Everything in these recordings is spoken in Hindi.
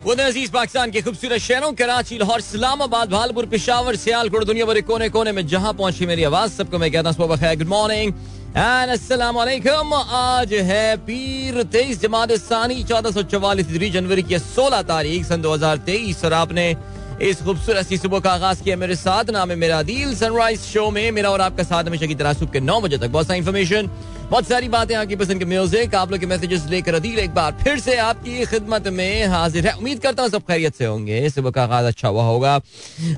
अज़ीज़ पाकिस्तान के खूबसूरत शहरों, कराची, लाहौर, इस्लामाबाद, भालपुर, पिशावर, सियालकोट, दुनिया भर कोने कोने में जहाँ पहुँची मेरी आवाज़, सबको मैं कहता हूँ गुड मॉर्निंग एंड आज है पीर तेईस जमात सानी, चौदह सौ चौवालीस जनवरी की सोलह तारीख, सन दो हज़ार तेईस। और आपने इस खूबसूरत सी सुबह का आगाज़ किया मेरे साथ, नाम है मेरा दिल सनराइज शो में, मेरा और आपका साथ हमेशा की तरह सुबह के नौ बजे तक। बहुत सारी इन्फॉर्मेशन बहुत सारी बातें आपकी पसंद के म्यूज़िक आप लोग के मैसेजेस लेकर अदील एक बार फिर से आपकी खिदमत में हाजिर है। उम्मीद करता हूँ सब खैरियत से होंगे। सुबह का आगाज़ अच्छा हुआ होगा।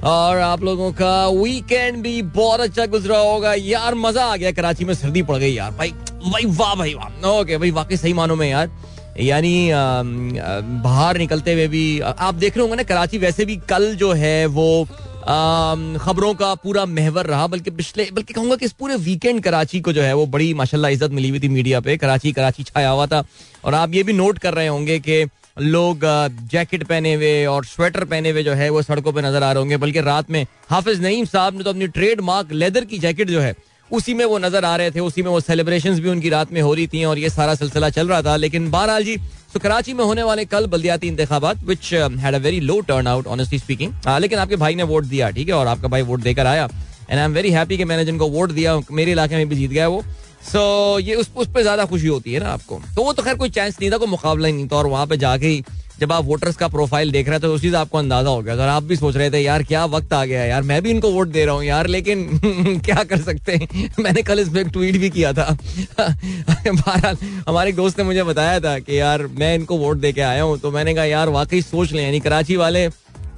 और आप लोगों का वीकेंड भी बहुत अच्छा गुजरा होगा। यार, मज़ा आ गया। कराची में सर्दी पड़ गई यार। भाई भाई वाह भाई वाह। ओके भाई, वाकई सही मानो में यार। यानी बाहर निकलते हुए भी आप देख रहे होंगे ना, कराची वैसे भी कल जो है वो खबरों का पूरा महवर रहा, बल्कि पिछले, बल्कि कहूँगा कि इस पूरे वीकेंड कराची को जो है, वो बड़ी, माशाल्लाह, इज़्ज़त मिली हुई थी मीडिया पे। कराची कराची छाया हुआ था। और आप ये भी नोट कर रहे होंगे कि लोग जैकेट पहने हुए और स्वेटर पहने हुए जो है, वो सड़कों पे नज़र आ रहे होंगे। बल्कि रात में हाफिज नईम साहब ने तो अपनी ट्रेड मार्क लेदर की जैकेट जो है उसी में वो नज़र आ रहे थे उसी में वो सेलिब्रेशन भी उनकी रात में हो रही थी और ये सारा सिलसिला चल रहा था। लेकिन बहरहाल जी तो कराची में होने वाले कल बल्दियाती इंतबात which had a very low turn out honestly speaking लेकिन आपके भाई ने वोट दिया ठीक है और आपका भाई वोट देकर आया। And I am very happy कि मैंने जिनको वोट दिया मेरे इलाके में भी जीत गया वो। सो so, ये उस, उस पर ज़्यादा खुशी होती है ना आपको। तो वो तो खैर कोई चांस नहीं था कोई मुकाबला ही नहीं था और वहाँ पे जाके ही जब आप वोटर्स का प्रोफ़ाइल देख रहे थे तो उसी से आपको अंदाज़ा हो गया और आप भी सोच रहे थे, यार, क्या वक्त आ गया यार, मैं भी इनको वोट दे रहा हूँ यार, लेकिन क्या कर सकते हैं? मैंने कल इस पर ट्वीट भी किया था। बहरहाल, हमारे दोस्त ने मुझे बताया था कि, यार, मैं इनको वोट दे के आया हूँ। तो मैंने कहा, यार, वाकई सोच लें, यानी कराची वाले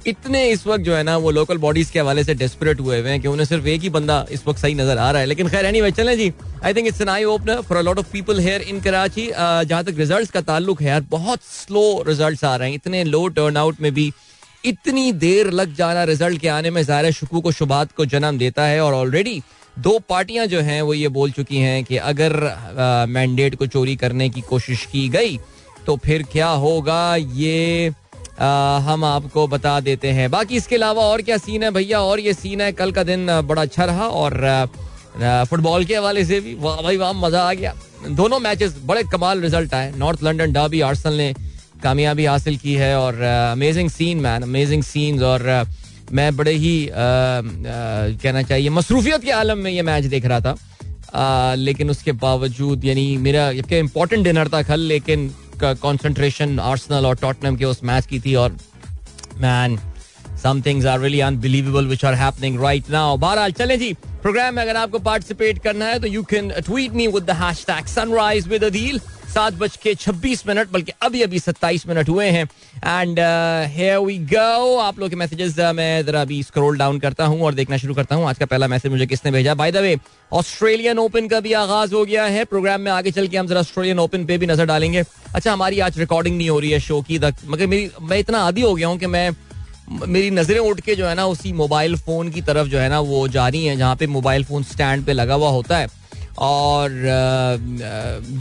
इतने इस वक्त जो है ना, वो लोकल बॉडीज के हवाले से डेस्परेट हुए हुए हैं कि उन्हें सिर्फ़ एक ही बंदा इस वक्त सही नज़र आ रहा है। लेकिन खैर एनी चले जी। I think it's an eye opener for a lot of people here in Karachi जहाँ तक रिज़ल्ट का ताल्लुक है यार, बहुत स्लो रिज़ल्ट आ रहे हैं। इतने लो टर्न आउट में भी इतनी देर लग जाना रिज़ल्ट के आने में ज़ाहिर शकू को, शुबात को जन्म देता है। और ऑलरेडी दो पार्टियाँ जो हैं, वो ये बोल चुकी हैं कि अगर मैंडेट को चोरी करने की कोशिश की गई तो फिर क्या होगा? ये हम आपको बता देते हैं। बाकी इसके अलावा और क्या सीन है भैया? और ये सीन है, कल का दिन बड़ा अच्छा रहा और फुटबॉल के हवाले से भी वाह भाई वाह, मज़ा आ गया। दोनों मैचेस बड़े कमाल रिज़ल्ट आए। नॉर्थ लंदन डाबी आर्सल ने कामयाबी हासिल की है और amazing scene man amazing scenes और मैं बड़े ही कहना चाहिए, मसरूफियत के आलम में ये मैच देख रहा था। लेकिन उसके बावजूद, यानी मेरा इम्पोर्टेंट डिनर था कल, लेकिन कंसंट्रेशन आर्सेनल और टॉटनम के उस मैच की थी और man some things are really unbelievable which are happening right now बहरहाल, चलें जी प्रोग्राम में अगर आपको पार्टिसिपेट करना है तो you can tweet me with the hashtag sunrise with Adeel सात बज के छब्बीस मिनट बल्कि अभी अभी सत्ताईस मिनट हुए हैं। एंड वी गो आप लोग के मैसेजेस uh, मैं जरा अभी स्क्रॉल डाउन करता हूँ और देखना शुरू करता हूँ। आज का पहला मैसेज मुझे किसने भेजा? By the way Australian open का भी आगाज़ हो गया है। प्रोग्राम में आगे चल के हम जरा ऑस्ट्रेलियन ओपन पे भी नज़र डालेंगे। अच्छा हमारी आज रिकॉर्डिंग नहीं हो रही है शो की। मगर मेरी मैं इतना आदि हो गया हूँ कि मैं मेरी नज़रें उठ के जो है ना उसी मोबाइल फ़ोन की तरफ़ जो है ना वो जा रही है जहाँ पे मोबाइल फ़ोन स्टैंड पे लगा हुआ होता है। और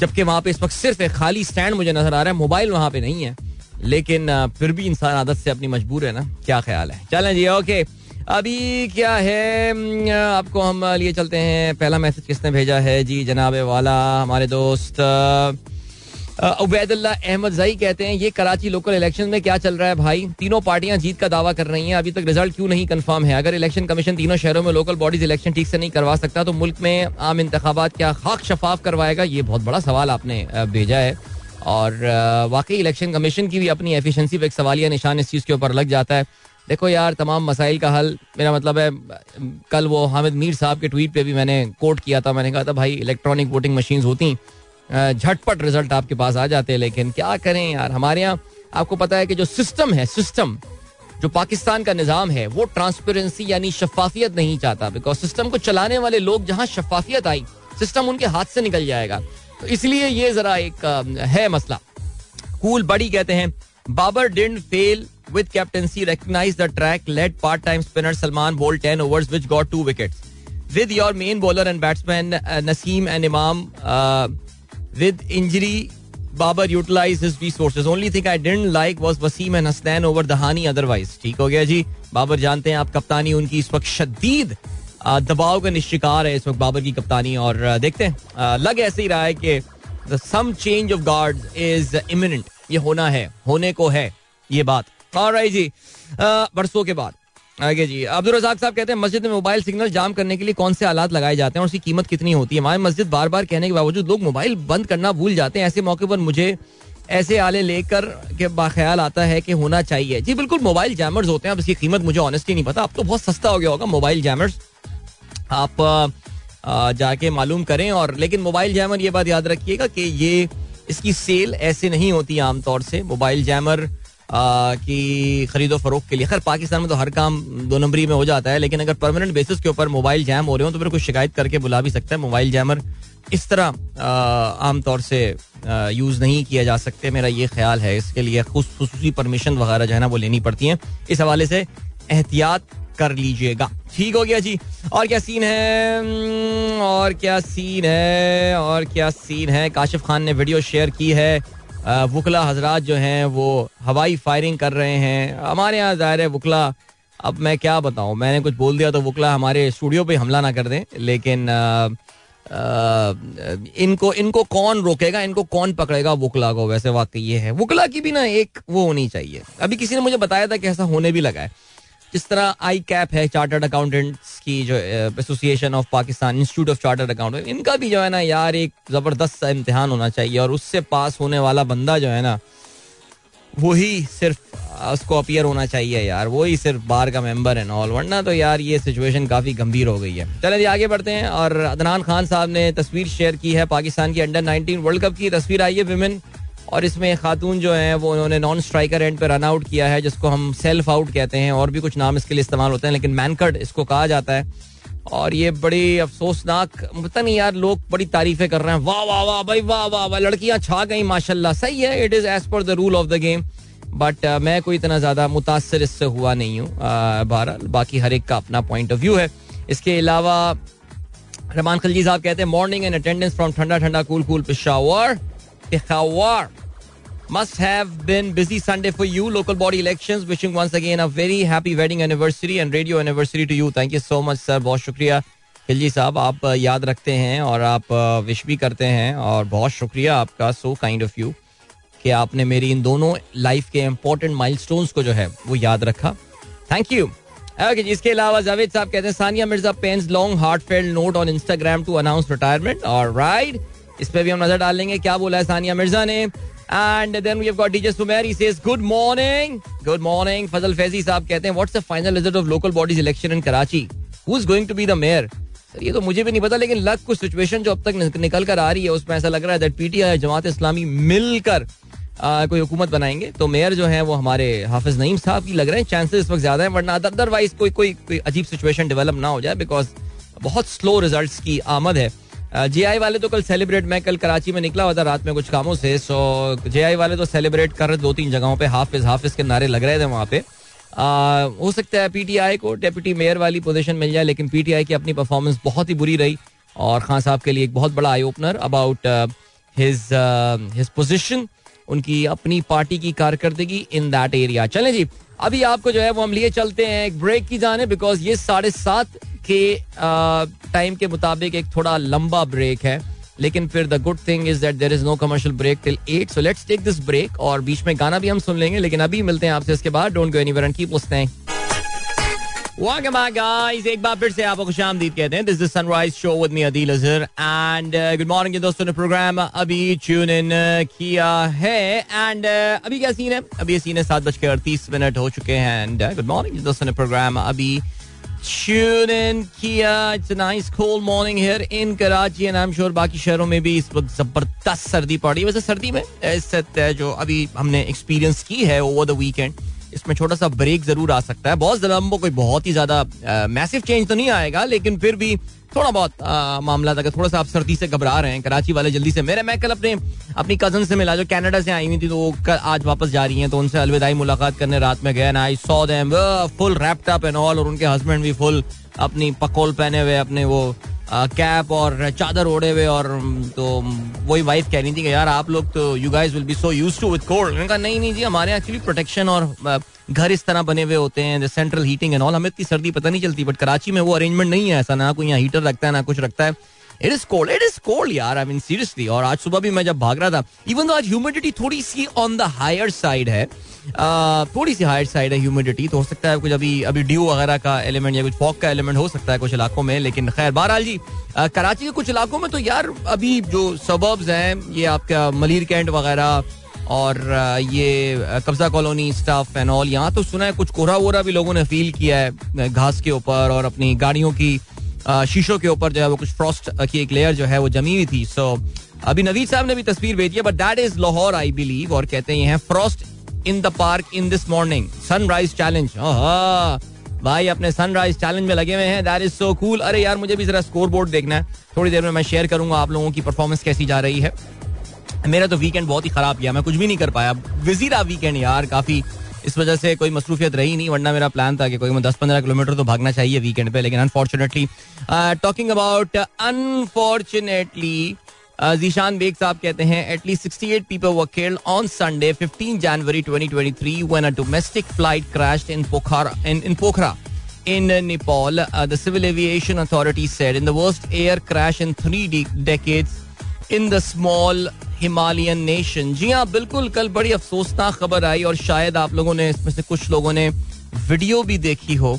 जबकि वहाँ पे इस वक्त सिर्फ़ एक खाली स्टैंड मुझे नज़र आ रहा है मोबाइल वहाँ पे नहीं है। लेकिन फिर भी इंसान आदत से अपनी मजबूर है ना? क्या ख्याल है? चलें जी, ओके। अभी क्या है आपको हम लिए चलते हैं। पहला मैसेज किसने भेजा है? जी, जनाब वाला, हमारे दोस्त उबैदुल्ला अहमद जई कहते हैं, ये कराची लोकल इलेक्शन में क्या चल रहा है भाई? तीनों पार्टियाँ जीत का दावा कर रही हैं। अभी तक रिज़ल्ट क्यों नहीं कंफर्म है? अगर इलेक्शन कमीशन तीनों शहरों में लोकल बॉडीज इलेक्शन ठीक से नहीं करवा सकता तो मुल्क में आम इंतबात क्या खाक शफाफ करवाएगा? ये बहुत बड़ा सवाल आपने भेजा है। और वाकई इलेक्शन कमीशन की भी अपनी एफिशिएंसी पर एक सवालिया निशान इस चीज़ के ऊपर लग जाता है। देखो यार, तमाम मसाइल का हल, मेरा मतलब है, कल वो हामिद मीर साहब के ट्वीट पे भी मैंने कोट किया था। मैंने कहा था, भाई इलेक्ट्रॉनिक वोटिंग मशीन होती झटपट रिज़ल्ट आपके पास आ जाते हैं, लेकिन क्या करें यार? हमारे यहाँ आपको पता है कि जो सिस्टम है, सिस्टम, जो पाकिस्तान का निज़ाम है, वो ट्रांसपेरेंसी यानी शफाफियत नहीं चाहता बिकॉज़ सिस्टम को चलाने वाले लोग जहाँ शफाफियत आई, सिस्टम उनके हाथ से निकल जाएगा। तो इसलिए ये जरा एक है मसला। कूल बड़ी कहते हैं, Babar डिंड fail with captaincy recognise the track let part time spinner Salman bowl ten overs which got two wickets with your main bowler and batsman Naseem and Imam With injury, Babar utilized his resources. Only thing I didn't like was Wasim and Hasnain over Dahani otherwise. ठीक हो गया जी? बाबर जानते हैं आप कप्तानी उनकी इस वक्त शदीद दबाव का निशिकार है इस वक्त बाबर की कप्तानी और देखते हैं। लग ऐसे ही रहा है कि the some change of guard is imminent ये होना है होने को है ये बात। और जी बरसों के बाद। आगे जी। अब्दुल रजाक साहब कहते हैं, मस्जिद में मोबाइल सिग्नल जाम करने के लिए कौन से आलात लगाए जाते हैं और उसकी कीमत कितनी होती है? हमारे मस्जिद बार बार कहने के बावजूद लोग मोबाइल बंद करना भूल जाते हैं। ऐसे मौके पर मुझे ऐसे आले लेकर के बाख्याल आता है कि होना चाहिए। जी, बिल्कुल, मोबाइल जैमर्स होते हैं। अब इसकी कीमत मुझे ऑनेस्टली नहीं पता। अब तो बहुत सस्ता हो गया होगा मोबाइल जैमर्स आप जाके मालूम करें और लेकिन मोबाइल जैमर ये बात याद रखिएगा कि ये, इसकी सेल ऐसे नहीं होती आमतौर से। मोबाइल जैमर की खरीदो फरोख के लिए। खैर, पाकिस्तान में तो हर काम दो नंबरी में हो जाता है, लेकिन अगर परमानेंट बेसिस के ऊपर मोबाइल जैम हो रहे हो तो फिर कुछ शिकायत करके बुला भी सकता है। मोबाइल जैमर इस तरह आमतौर से यूज़ नहीं किया जा सकते। मेरा ये ख्याल है, इसके लिए खसूसी परमिशन वगैरह जो है ना, वो लेनी पड़ती है। इस हवाले से एहतियात कर लीजिएगा। ठीक हो गया जी। और क्या सीन है? और क्या सीन है? और क्या सीन है? काशिफ खान ने वीडियो शेयर की है। वकला हजरात जो हैं वो हवाई फायरिंग कर रहे हैं। हमारे यहाँ ज़ाहिर है वकला अब मैं क्या बताऊँ? मैंने कुछ बोल दिया तो वकला हमारे स्टूडियो पे हमला ना कर दें लेकिन आ, आ, इनको इनको कौन रोकेगा? इनको कौन पकड़ेगा वकला को? वैसे वाकई ये है। वकला की भी ना एक वो होनी चाहिए। अभी किसी ने मुझे बताया था कि ऐसा होने भी लगा है। जिस तरह आई कैप है चार्टर्ड अकाउंटेंट्स की जो association of Pakistan institute of chartered accountant इनका भी जो है ना यार एक ज़बरदस्त सा इम्तिहान होना चाहिए और उससे पास होने वाला बंदा जो है ना, वही सिर्फ़ उसको अपियर होना चाहिए यार, वही सिर्फ़ बार का मेंबर है ऑल वरना तो यार ये सिचुएशन काफ़ी गंभीर हो गई है। चले जी, आगे बढ़ते हैं और अदनान खान साहब ने तस्वीर शेयर की है पाकिस्तान की अंडर 19 वर्ल्ड कप की। तस्वीर आई है विमेन और इसमें खातून जो है, वो उन्होंने नॉन स्ट्राइकर एंड पे रन आउट किया है, जिसको हम सेल्फ आउट कहते हैं, और भी कुछ नाम इसके लिए इस्तेमाल होते हैं, लेकिन मैनकट इसको कहा जाता है। और ये बड़ी अफसोसनाक, पता नहीं यार, लोग बड़ी तारीफें कर रहे हैं, वाह वाह वाह, भाई, वाह वाह वाह, लड़कियाँ छा गई, माशाल्लाह, सही है it is as per the rule of the game but मैं कोई इतना ज़्यादा मुतासर इससे हुआ नहीं हूँ बहरहाल, बाकी हर एक का अपना पॉइंट ऑफ़ व्यू है। इसके अलावा, रहमान खलजी साहब कहते हैं मॉर्निंग एंड अटेंडेंस फ्रॉम ठंडा ठंडा cool cool Peshawar Peshawar. Must have been busy Sunday for you. Local body elections. Wishing once again a very happy wedding anniversary and radio anniversary to you. Thank you so much, sir. बहुत शुक्रिया खिलजी साहब आप याद रखते हैं और आप विश भी करते हैं और बहुत शुक्रिया आपका सो काइंड ऑफ़ यू कि आपने मेरी इन दोनों लाइफ के इंपॉर्टेंट माइलस्टोन्स को जो है वो याद रखा थैंक यू Okay, इसके अलावा जावेद साहब कहते हैं Sania Mirza pens long heartfelt note on Instagram to announce retirement और राइट इस पे भी हम नज़र डाल लेंगे क्या बोला है सानिया मिर्ज़ा ने? And then we have got DJ Sumer he says good morning good morning Fazal Faizi साहब कहते हैं what's the final result of local bodies election in Karachi who is going to be the mayor sir ये तो मुझे भी नहीं पता लेकिन लग कुछ सिचुएशन जो अब तक निकल कर आ रही है उसमें ऐसा लग रहा है दैट पीटीआई जमात इस्लामी मिलकर आ, कोई हुकूमत बनाएँगे। तो मेयर जो है वो हमारे हाफिज नईम साहब की लग रहे हैं चांसेस इस वक्त ज़्यादा है वरना अदरवाइज़ कोई कोई कोई अजीब सिचुएशन डेवलप ना हो जाए बिकॉज़ बहुत स्लो रिजल्ट्स की आमद है। जे आई वाले तो कल सेलिब्रेट मैं कल कराची में निकला हुआ था रात में कुछ कामों से सो जे आई वाले तो सेलिब्रेट कर रहे दो तीन जगहों पे हाफिज हाफिज के नारे लग रहे थे वहाँ पे। हो सकता है पीटीआई को डेप्यूटी मेयर वाली पोजीशन मिल जाए, लेकिन पीटीआई की अपनी परफॉर्मेंस बहुत ही बुरी रही, और खान साहब के लिए एक बहुत बड़ा eye opener about his his position उनकी अपनी पार्टी की कारकर्दगी इन दैट एरिया चले जी, अभी आपको जो है वो हम लिए चलते हैं एक ब्रेक की जाने बिकॉज़ ये साढ़े सात के टाइम के मुताबिक एक थोड़ा लंबा ब्रेक है लेकिन फिर the good thing is that there is no commercial break till eight so let's take this break और बीच में गाना भी हम सुन लेंगे लेकिन अभी मिलते हैं आपसे इसके बाद. Don't go anywhere and keep listening Welcome. एक बार फिर से आपको खुश आमदीद कहते हैं. This is sunrise show with me Adeel Azhar and good morning दोस्तों ने प्रोग्राम अभी ट्यून इन किया है. एंड uh, अभी क्या सीन है? अभी सीन है सात बज के अड़तीस मिनट हो चुके हैं. एंड गुड मॉर्निंग दोस्तों ने प्रोग्राम अभी Tune in Kia. It's a nice cold morning here in Karachi and I'm sure बाकी शहरों में भी इस वक्त ज़बरदस्त सर्दी पड़ वैसे सर्दी में इस जो अभी हमने एक्सपीरियंस की है ओवर द वीकेंड इसमें छोटा सा ब्रेक ज़रूर आ सकता है बहुत ज़्यादा, हमको कोई बहुत ही ज़्यादा मैसिव चेंज तो नहीं आएगा, लेकिन फिर भी थोड़ा बहुत मामला था थोड़ा सा आप सर्दी से घबरा रहे हैं, कराची वाले जल्दी से मेरे, मैं कल अपने, अपनी कज़न से मिला, जो कनाडा से आई हुई थी तो वो कल आज वापस जा रही हैं तो उनसे अलविदाई मुलाकात करने रात में गए ना I saw them full wrapped and all और उनके हस्बैंड भी फुल अपनी पकोल पहने हुए, अपने वो कैप और चादर ओढ़े हुए, और तो वही वाइफ कह रही थी कि, यार, आप लोग तो you guys will be so used to with cold मैंने कहा, नहीं नहीं जी, हमारे एक्चुअली प्रोटेक्शन और घर इस तरह बने हुए होते हैं सेंट्रल हीटिंग एंड ऑल हमें इतनी सर्दी पता नहीं चलती बट कराची में वो अरेंजमेंट नहीं है, ऐसा ना कोई यहाँ हीटर रखता है, ना कुछ रखता है। It is cold it is cold यार आई मीन सीरियसली और आज सुबह भी मैं जब भाग रहा था इवन तो आज ह्यूमिडिटी थोड़ी सी ऑन द हायर साइड है थोड़ी सी हायर साइड है ह्यूमिडिटी तो हो सकता है कुछ अभी अभी ड्यू वगैरह का एलिमेंट या कुछ फॉक का एलिमेंट हो सकता है कुछ इलाकों में, लेकिन खैर, बहरहाल जी कराची के कुछ इलाकों में तो यार अभी जो सबर्ब्स हैं, ये आपका मलिर कैंट वगैरह और ये कब्जा कॉलोनी स्टाफ एंड ऑल यहाँ तो सुना है कुछ कोहरा वोरा भी लोगों ने फील किया है घास के ऊपर और अपनी गाड़ियों की शीशों के ऊपर जो है वो कुछ फ्रॉस्ट की एक लेयर जो है वो जमी हुई थी। सो अभी नवीद साहब ने भी तस्वीर भेजी है but that is Lahore I believe और कहते हैं frost in the park in this morning sunrise challenge भाई अपने सनराइज चैलेंज में लगे हुए हैं दैट इज़ सो कूल अरे यार, मुझे भी जरा स्कोर बोर्ड देखना है। थोड़ी देर में मैं शेयर करूँगा आप लोगों की परफॉर्मेंस कैसी जा रही है। मेरा तो वीकेंड बहुत ही खराब किया मैं कुछ भी नहीं कर पाया बिज़ी रहा वीकेंड यार काफ़ी इस वजह से कोई मसरूफियत रही नहीं वरना मेरा प्लान था कि कोई दस पंद्रह किलोमीटर तो भागना चाहिए वीकेंड पे लेकिन unfortunately talking about unfortunately Zeeshan Baig साहब कहते हैं at least 68 people were killed on Sunday 15 January 2023 when a domestic flight crashed in Pokhara in in Pokhara in Nepal. Uh, the civil aviation authority said in the worst air crash in three de- decades in Himalayan nation. जी हाँ बिल्कुल कल बड़ी अफसोसनाक खबर आई और शायद आप लोगों ने इसमें से कुछ लोगों ने वीडियो भी देखी हो।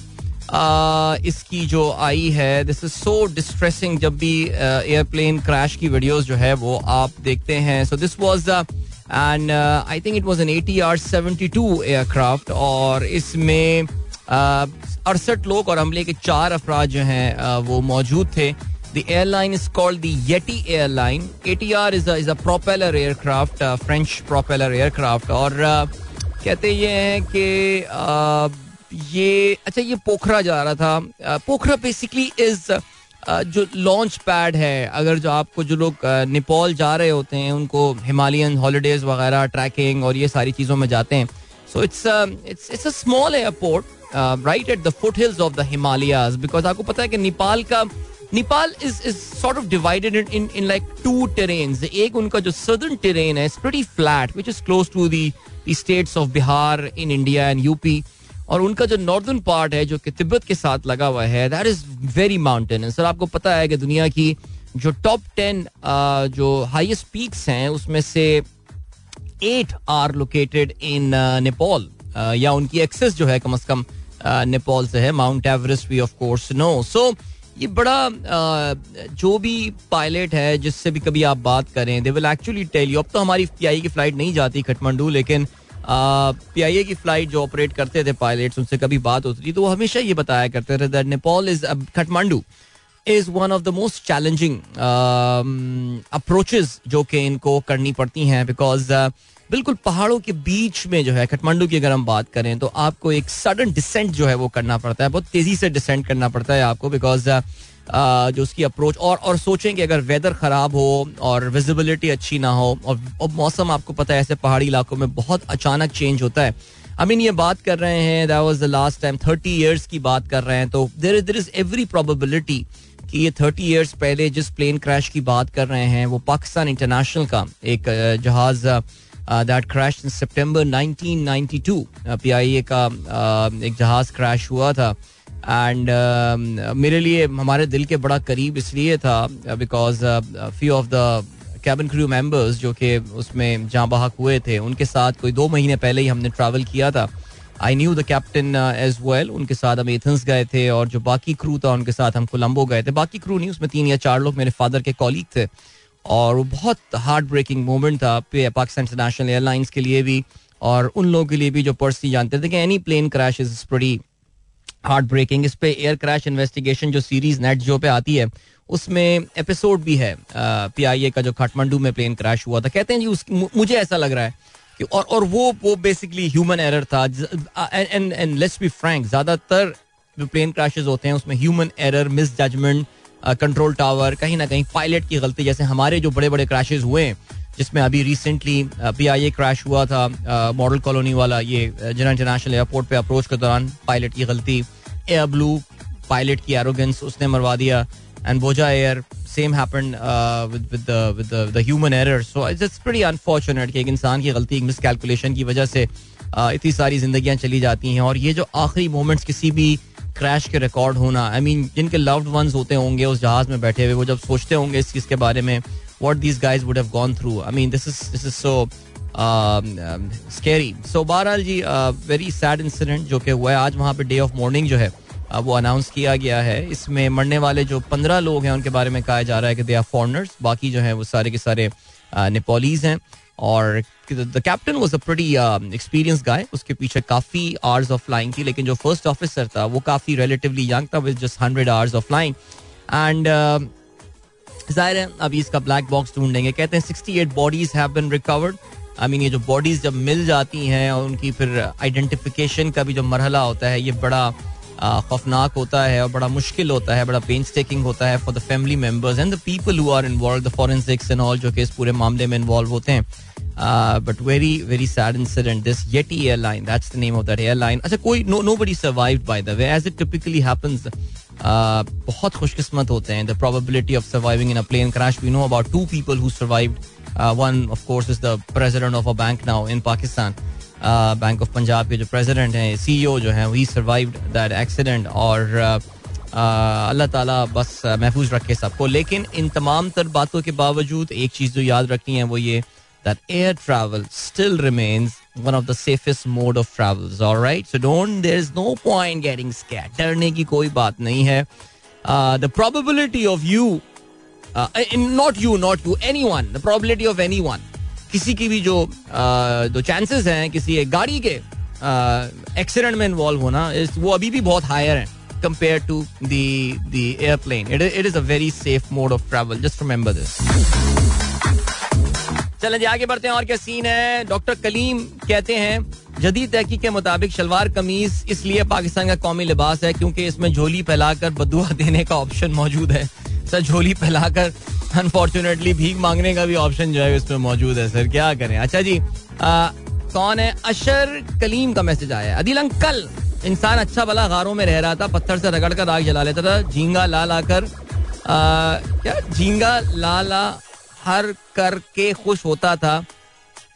आ, इसकी जो आई है दिस इज़ सो डिस्ट्रेसिंग जब भी एयरप्लेन क्रैश की वीडियोस जो है वो आप देखते हैं। So this was and I think it was an A T R seventy two aircraft और इसमें अड़सठ लोग और हमले के चार अफराज जो हैं वो मौजूद थे। The airline is called the Yeti airline. ATR is a, is a propeller aircraft, uh, French propeller aircraft. और uh, कहते ये हैं कि uh, ये अच्छा ये पोखरा जा रहा था पोखरा बेसिकली इज़ जो लॉन्च पैड है अगर जो आपको जो लोग नेपाल जा रहे होते हैं उनको हिमालयन हॉलीडेज वगैरह ट्रैकिंग और ये सारी चीज़ों में जाते हैं so it's it's it's a small airport right at the foothills of the Himalayas because आपको पता है कि नेपाल का Nepal is is sort of divided in in like two terrains एक उनका जो सदर्न टेरेन है pretty flat which is close to the states of Bihar in India and UP और उनका जो नॉर्दर्न पार्ट है, जो कि तिब्बत के साथ लगा हुआ है that is very mountain sir आपको पता है कि दुनिया की जो टॉप टेन जो हाईएस्ट पीक्स हैं, उसमें से eight are located in Nepal या उनकी एक्सेस जो है कम अज कम नेपाल से है. Mount Everest we of course know so ये बड़ा जो भी पायलट है जिससे भी कभी आप बात करें they will actually tell you अब तो हमारी पी की फ़्लाइट नहीं जाती खटमंडू लेकिन पी की फ़्लाइट जो ऑपरेट करते थे पायलट्स उनसे कभी बात होती थी तो वो हमेशा ये बताया करते थे that Nepal is Kathmandu is one of the most challenging approaches जो कि इनको करनी पड़ती हैं बिकॉज़ uh, बिल्कुल पहाड़ों के बीच में जो है काठमांडू की अगर हम बात करें तो आपको एक सडन डिसेंट जो है वो करना पड़ता है। बहुत तेज़ी से डिसेंट करना पड़ता है आपको बिकॉज़ जो उसकी अप्रोच और और सोचें कि अगर वेदर खराब हो और विजिबिलिटी अच्छी ना हो और, और मौसम आपको पता है ऐसे पहाड़ी इलाकों में बहुत अचानक चेंज होता है। आई मीन ये बात कर रहे हैं that was the last time thirty years की बात कर रहे हैं तो there is there is every probability कि ये थर्टी ईयर्स पहले जिस प्लेन क्रैश की बात कर रहे हैं वो पाकिस्तान इंटरनेशनल का एक जहाज़ that crash in September 1992 PIA का uh, एक जहाज़ क्रैश हुआ था। एंड uh, मेरे लिए हमारे दिल के बड़ा करीब इसलिए था because few of the cabin crew members जो कि उसमें जहाँ बहक हुए थे उनके साथ कोई दो महीने पहले ही हमने ट्रैवल किया था। I knew the captain as well उनके साथ हम एथेंस गए थे और जो बाकी क्रू था उनके साथ हम कोलम्बो गए थे। बाकी क्रू नहीं उसमें तीन या चार लोग मेरे फादर के कॉलीग थे। और वो बहुत हार्ट ब्रेकिंग मोमेंट था पाकिस्तान इंटरनेशनल एयरलाइंस के लिए भी और उन लोगों के लिए भी जो पर्सनली जानते थे कि any plane crash is pretty heart breaking इस पे एयर क्रैश इन्वेस्टिगेशन जो सीरीज़ नेट जो पे आती है, उसमें एपिसोड भी है पी आई ए का जो काठमांडू में प्लेन क्रैश हुआ था। कहते हैं जी, उस मुझे ऐसा लग रहा है कि और और वो वो बेसिकली ह्यूमन एरर था। And and let's be frank ज़्यादातर जो प्लेन क्रैशेज होते हैं, उसमें human error misjudgement control tower कहीं ना कहीं पायलट की गलती, जैसे हमारे जो बड़े बड़े क्रैशेज हुए हैं जिसमें अभी recently P I A crash हुआ था मॉडल कॉलोनी वाला, ये जना इंटरनेशनल एयरपोर्ट पे अप्रोच के दौरान पायलट की गलती। एयर ब्लू पायलट की एरोगेंस उसने मरवा दिया and Bhoja Air same happen with human error so it's pretty unfortunate कि एक इंसान की गलती, एक मिसकैलकुलेशन की वजह से इतनी सारी जिंदगियाँ चली जाती हैं, और ये जो आखिरी मोमेंट्स किसी भी क्रैश के रिकॉर्ड होना आई मीन जिनके लव्ड वंस होते होंगे उस जहाज़ में बैठे हुए, वो जब सोचते होंगे इस चीज़ के बारे में what these guys would have gone through I mean this is this is so scary so बहरहाल जी वेरी सैड इंसिडेंट जो कि हुआ है। आज वहाँ पे डे ऑफ़ मॉर्निंग जो है वो अनाउंस किया गया है। इसमें मरने वाले जो पंद्रह लोग हैं, उनके बारे में कहा जा रहा है कि दे आर फॉरनर्स बाकी जो है वो सारे के सारे नेपालीज हैं। और the captain was a pretty experience guy उसके पीछे काफ़ी आवर्स ऑफ़ फ्लाइंग थी, लेकिन जो फ़र्स्ट ऑफिसर था, वो काफ़ी रिलेटिवली यंग था with just hundred hours of flying and ज़ाहिर है, अभी इसका ब्लैक बॉक्स ढूंढेंगे। कहते हैं sixty eight bodies have been recovered I mean ये जो बॉडीज जब मिल जाती हैं और उनकी फिर आइडेंटिफिकेशन का भी जो मरहला होता है, ये बड़ा खौफनाक होता है और बड़ा मुश्किल होता है, बड़ा पेन टेकिंग होता है for the family members and the people who are involve the forensics and all जो कि इस पूरे मामले में इन्वॉल्व होते हैं। But very very sad incident this Yeti airline that's the name of that airline अच्छा कोई no nobody survived by the way as it typically happens बहुत खुशकिस्मत होते हैं। The probability of surviving in a plane crash we know about two people who survived one of course is the president of a bank now in Pakistan bank of Punjab के जो प्रेसिडेंट हैं सीईओ जो हैं ही सर्वाइव्ड दैट एक्सीडेंट और अल्लाह ताला बस महफूज रखे सबको लेकिन इन तमाम तर बातों के बावजूद एक चीज़ जो याद रखनी है वो ये that air travel still remains of the safest mode of travels all right so don't there's no point getting scared डरने की कोई बात नहीं है uh, probability of you uh, not you not you anyone the probability of anyone किसी की भी जो जो चांसेस हैं, किसी एक गाड़ी के एक्सीडेंट में इन्वॉल्व होना वो अभी भी बहुत हायर है compare to the airplane it it is a very safe mode of travel just remember this चलें जी, आगे बढ़ते हैं और क्या सीन है? डॉक्टर कलीम कहते हैं, जदीद तहकीक के मुताबिक शलवार कमीज इसलिए पाकिस्तान का कौमी लिबास है क्योंकि इसमें झोली फैलाकर बदुआ देने का ऑप्शन मौजूद है। सर, झोली फैलाकर अनफॉर्चुनेटली भीख मांगने का भी ऑप्शन जो है उसमें मौजूद है सर क्या करें? अच्छा जी आ, कौन है? अशर कलीम का मैसेज आया अदिल अंकल इंसान अच्छा भला गारों में रह रहा था पत्थर से रगड़ कर आग जला लेता था। झींगा ला ला कर क्या? झींगा ला ला हर करके खुश होता था।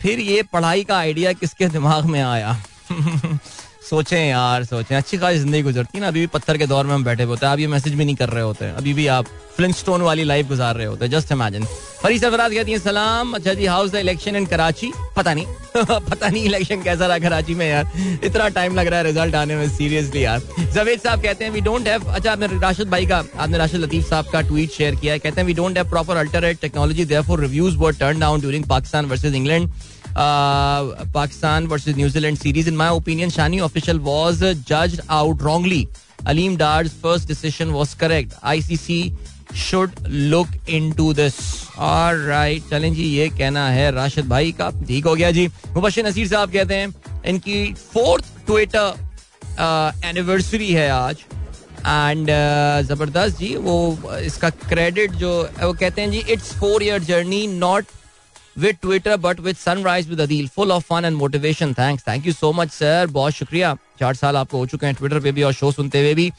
फिर ये पढ़ाई का आइडिया किसके दिमाग में आया? सोचें यार, सोचें। अच्छी खासी ज़िंदगी गुजरती है ना, अभी भी पत्थर के दौर में हम बैठे होते हैं। आप ये मैसेज भी नहीं कर रहे होते। हैं अभी भी आप फ्लिंट स्टोन वाली लाइफ गुजार रहे होते हैं जस्ट इमेजिन फरी सरफराज कहती हैं, सलाम अच्छा जी how's the election in Karachi पता नहीं। पता नहीं इलेक्शन कैसा रहा कराची में यार। इतना टाइम लग रहा है रिज़ल्ट आने में सीरियसली यार। जवेद साहब कहते हैं वी डोंट हैव अच्छा आपने राशिद भाई का, आपने राशिद लतीफ साहब का ट्वीट शेयर किया है। कहते हैं we don't have proper alternate technology therefore reviews were turn down during Pakistan versus England Pakistan versus New Zealand series in my opinion Shani official was जज out wrongly Aleem Dar's first decision was correct ICC should look into this right चलें जी, ये कहना है राशिद भाई का। ठीक हो गया जी। मुबशिर नसीर साहब कहते हैं, इनकी फोर्थ ट्विटर एनिवर्सरी है आज। एंड uh, ज़बरदस्त जी, वो, इसका क्रेडिट जो, वो कहते हैं जी it's four year journey not with Twitter but with Sunrise with Adeel full of fun and motivation thanks thank you so much sir बहुत शुक्रिया चार साल आपको हो चुके हैं ट्विटर पे भी और शो सुनते हुए भी।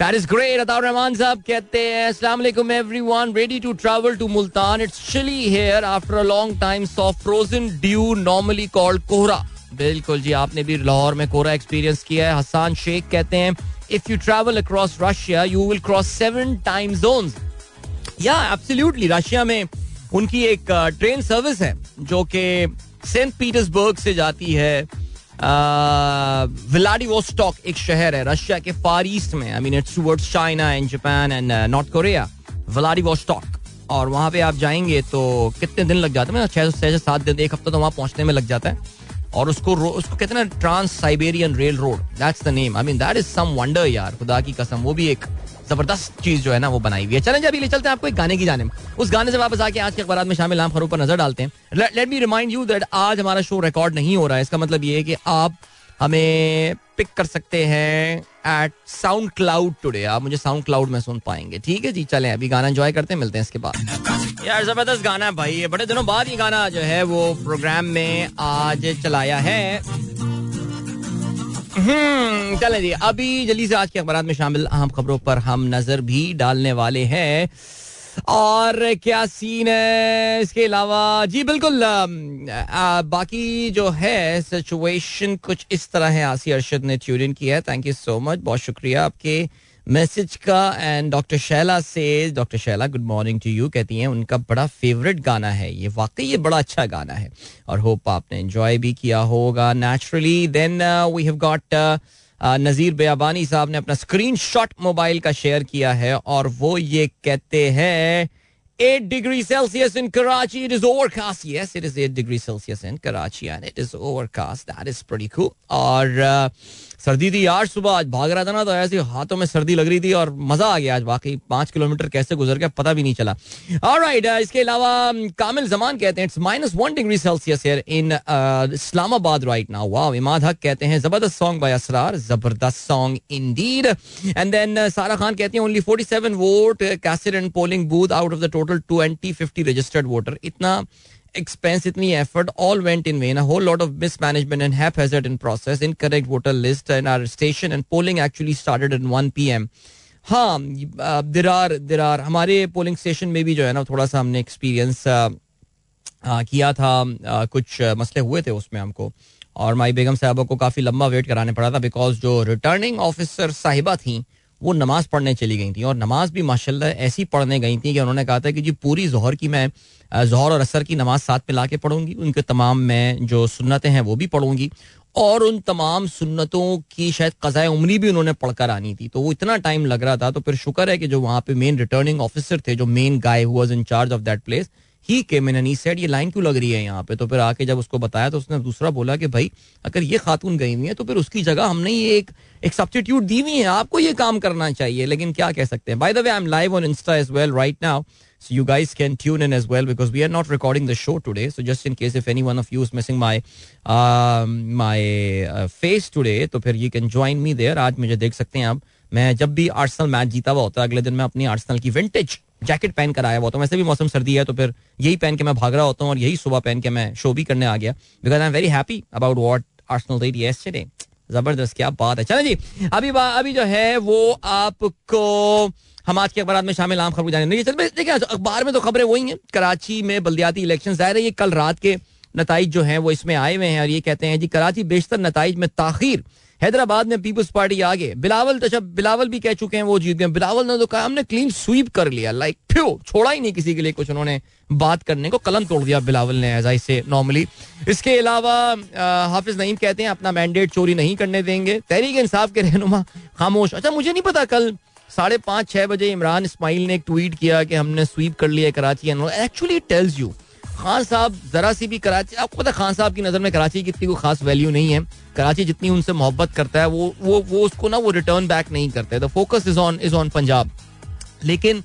That is great. Ataur Rahman साहब कहते हैं अस्सलाम वालेकुम everyone ready to travel to Multan it's chilly here after a long time saw frozen dew normally called kohra बिल्कुल जी, आपने भी लाहौर में कोहरा एक्सपीरियंस किया है। हसान शेख कहते हैं if you travel across Russia you will cross seven time zones yeah absolutely Russia में उनकी एक ट्रेन सर्विस है, जो कि सेंट पीटर्सबर्ग से जाती है विलाडिवोस्टॉक एक शहर है, रशिया के फार ईस्ट में। I mean it's towards China and Japan and North Korea Vladivostok और वहाँ पे आप जाएँगे तो कितने दिन लग जाते हैं? छह से सात दिन, एक हफ़्ता तो वहाँ पहुँचने में लग जाता है। और उसको उसको कहते हैं trans Siberian railroad that's the name I mean that is some wonder यार, खुदा की कसम, वो भी एक ज़बरदस्त चीज़ जो है ना वो बनाई हुई है। चलें अभी ले चलते हैं आपको एक गाने की जाने में उस गाने से वापस आके आज के अखबार में शामिल आम पर नज़र डालते हैं। Let me remind you that आज हमारा शो रिकॉर्ड नहीं हो रहा है। इसका मतलब ये है कि आप हमें पिक कर सकते हैं एट साउंड क्लाउड टुडे आप मुझे साउंड क्लाउड में सुन पाएँगे। ठीक है जी, चलें, अभी गाना एंजॉय करते हैं, मिलते हैं इसके बाद। यार, ज़बरदस्त गाना है भाई। ये बड़े दिनों बाद ये गाना जो है वो प्रोग्राम में आज चलाया है। चले जी अभी जल्दी से आज के अखबार में शामिल अहम खबरों पर हम नज़र भी डालने वाले हैं। और क्या सीन है इसके अलावा? जी, बिल्कुल बाकी जो है सिचुएशन कुछ इस तरह है। आसी अरशद ने ट्यून की है। थैंक यू सो मच बहुत शुक्रिया आपके मैसेज का एंड डॉक्टर शैला से doctor Shaila good morning to you कहती हैं उनका बड़ा फेवरेट गाना है ये वाकई ये बड़ा अच्छा गाना है और होप आपने एंजॉय भी किया होगा naturally then we have got Nazir Beabani साहब ने अपना स्क्रीन शॉट मोबाइल का शेयर किया है और वो ये कहते हैं 8 degrees Celsius in Karachi. It is overcast. Yes, it is 8 degrees Celsius in Karachi and it is overcast. That is pretty cool. और uh, सर्दी थी यार सुबह आज भाग रहा था ना तो ऐसे हाथों में सर्दी लग रही थी और मज़ा आ गया आज वाकई। पाँच किलोमीटर कैसे गुजर गया पता भी नहीं चला। राइट uh, इसके अलावा कामिल जमान कहते हैं it's minus one degree Celsius in Islamabad right now वाह इमाद हक कहते हैं ज़बरदस्त सॉन्ग बाय असरार ज़बरदस्त सॉन्ग इंडीड एंड देन सारा खान कहते हैं only 47 vote casted and polling booth out of the total 20 50 registered voter इतना एक्सपेंस इतनी effort all went in vain whole lot of mismanagement and haphazard in process incorrect voter list and are station and polling actually started in one P M हाँ देर आर देर आर हमारे पोलिंग स्टेशन में भी जो है ना, थोड़ा सा हमने एक्सपीरियंस uh, uh, किया था uh, कुछ मसले हुए थे उसमें हमको। और माई बेगम साहबों को काफ़ी लंबा वेट कराने पड़ा था बिकॉज़ जो रिटर्निंग ऑफिसर साहिबा थी वो नमाज़ पढ़ने चली गई थी और नमाज़ भी माशाल्लाह ऐसी पढ़ने गई थी कि उन्होंने कहा था कि जी पूरी जहर की मैं जहर और असर की नमाज़ साथ में ला के पढ़ूँगी, उनके तमाम मैं जो सुन्नतें हैं वो भी पढ़ूँगी और उन तमाम सुन्नतों की शायद कज़ाय उमरी भी उन्होंने पढ़कर आनी थी। तो वो इतना टाइम लग रहा था तो फिर शुक्र है कि जो वहाँ पे मेन रिटर्निंग ऑफिसर थे, जो मेन गाय हुआ in charge of that place he came in and said ये लाइन क्यों लग रही है यहाँ पे तो फिर आके जब उसको बताया तो उसने दूसरा बोला कि भाई अगर ये खातून गई हुई है तो फिर उसकी जगह हमने ये एक एक सब्सिट्यूट दी हुई है आपको ये काम करना चाहिए लेकिन क्या कह सकते हैं by the way I am live on Insta as well right now So you guys can tune in as well because we are not recording the show today. So just in case if any one of you is missing my uh, my uh, face today, तो फिर you can join me there. आज मुझे देख सकते हैं आप मैं जब भी आर्सनल मैच जीता हुआ होता है अगले दिन मैं अपनी आर्सनल की विंटेज जैकेट पहन कर आया हुआ था। वैसे भी मौसम सर्दी है तो फिर यही पहन के मैं भाग रहा होता हूँ और यही सुबह पहन के मैं शो भी करने आ गया। Because I am very happy about what Arsenal ज़बरदस्त, क्या बात है। चलो जी, अभी अभी जो है वो आपको हम आज के अखबार में शामिल, आम खबर जाने देखिए अखबार में तो खबरें वही हैं। कराची में बल्दियाती इलेक्शन ज़ाहिर है, ये कल रात के नतज जो हैं वो इसमें आए हुए हैं और ये कहते हैं जी, कराची बेशतर नतज में ताखिर। हैदराबाद में पीपल्स पार्टी आगे। बिलावल तो जब बिलावल भी कह चुके हैं, वो जीत गए। बिलावल ने तो कहा, हमने क्लीन स्वीप कर लिया। लाइक फ्यू छोड़ा ही नहीं किसी के लिए कुछ उन्होंने बात करने को। कलम तोड़ दिया बिलावल ने एज आई से नॉर्मली इसके अलावा हाफिज नईम कहते हैं, अपना मैंडेट चोरी नहीं करने देंगे। तहरीक इंसाफ के रहनुमा, खामोश। अच्छा मुझे नहीं पता कल साढ़े पाँच, छह बजे इमरान इसमाइल ने एक ट्वीट किया कि हमने स्वीप कर लिया Karachi actually tells you Khan साहब जरा सी भी कराची, आपको पता खान साहब की नज़र में कराची की इतनी कोई खास वैल्यू नहीं है। कराची जितनी उनसे मोहब्बत करता है, वो वो वो उसको ना वो रिटर्न बैक नहीं करते। The focus is on is on Punjab लेकिन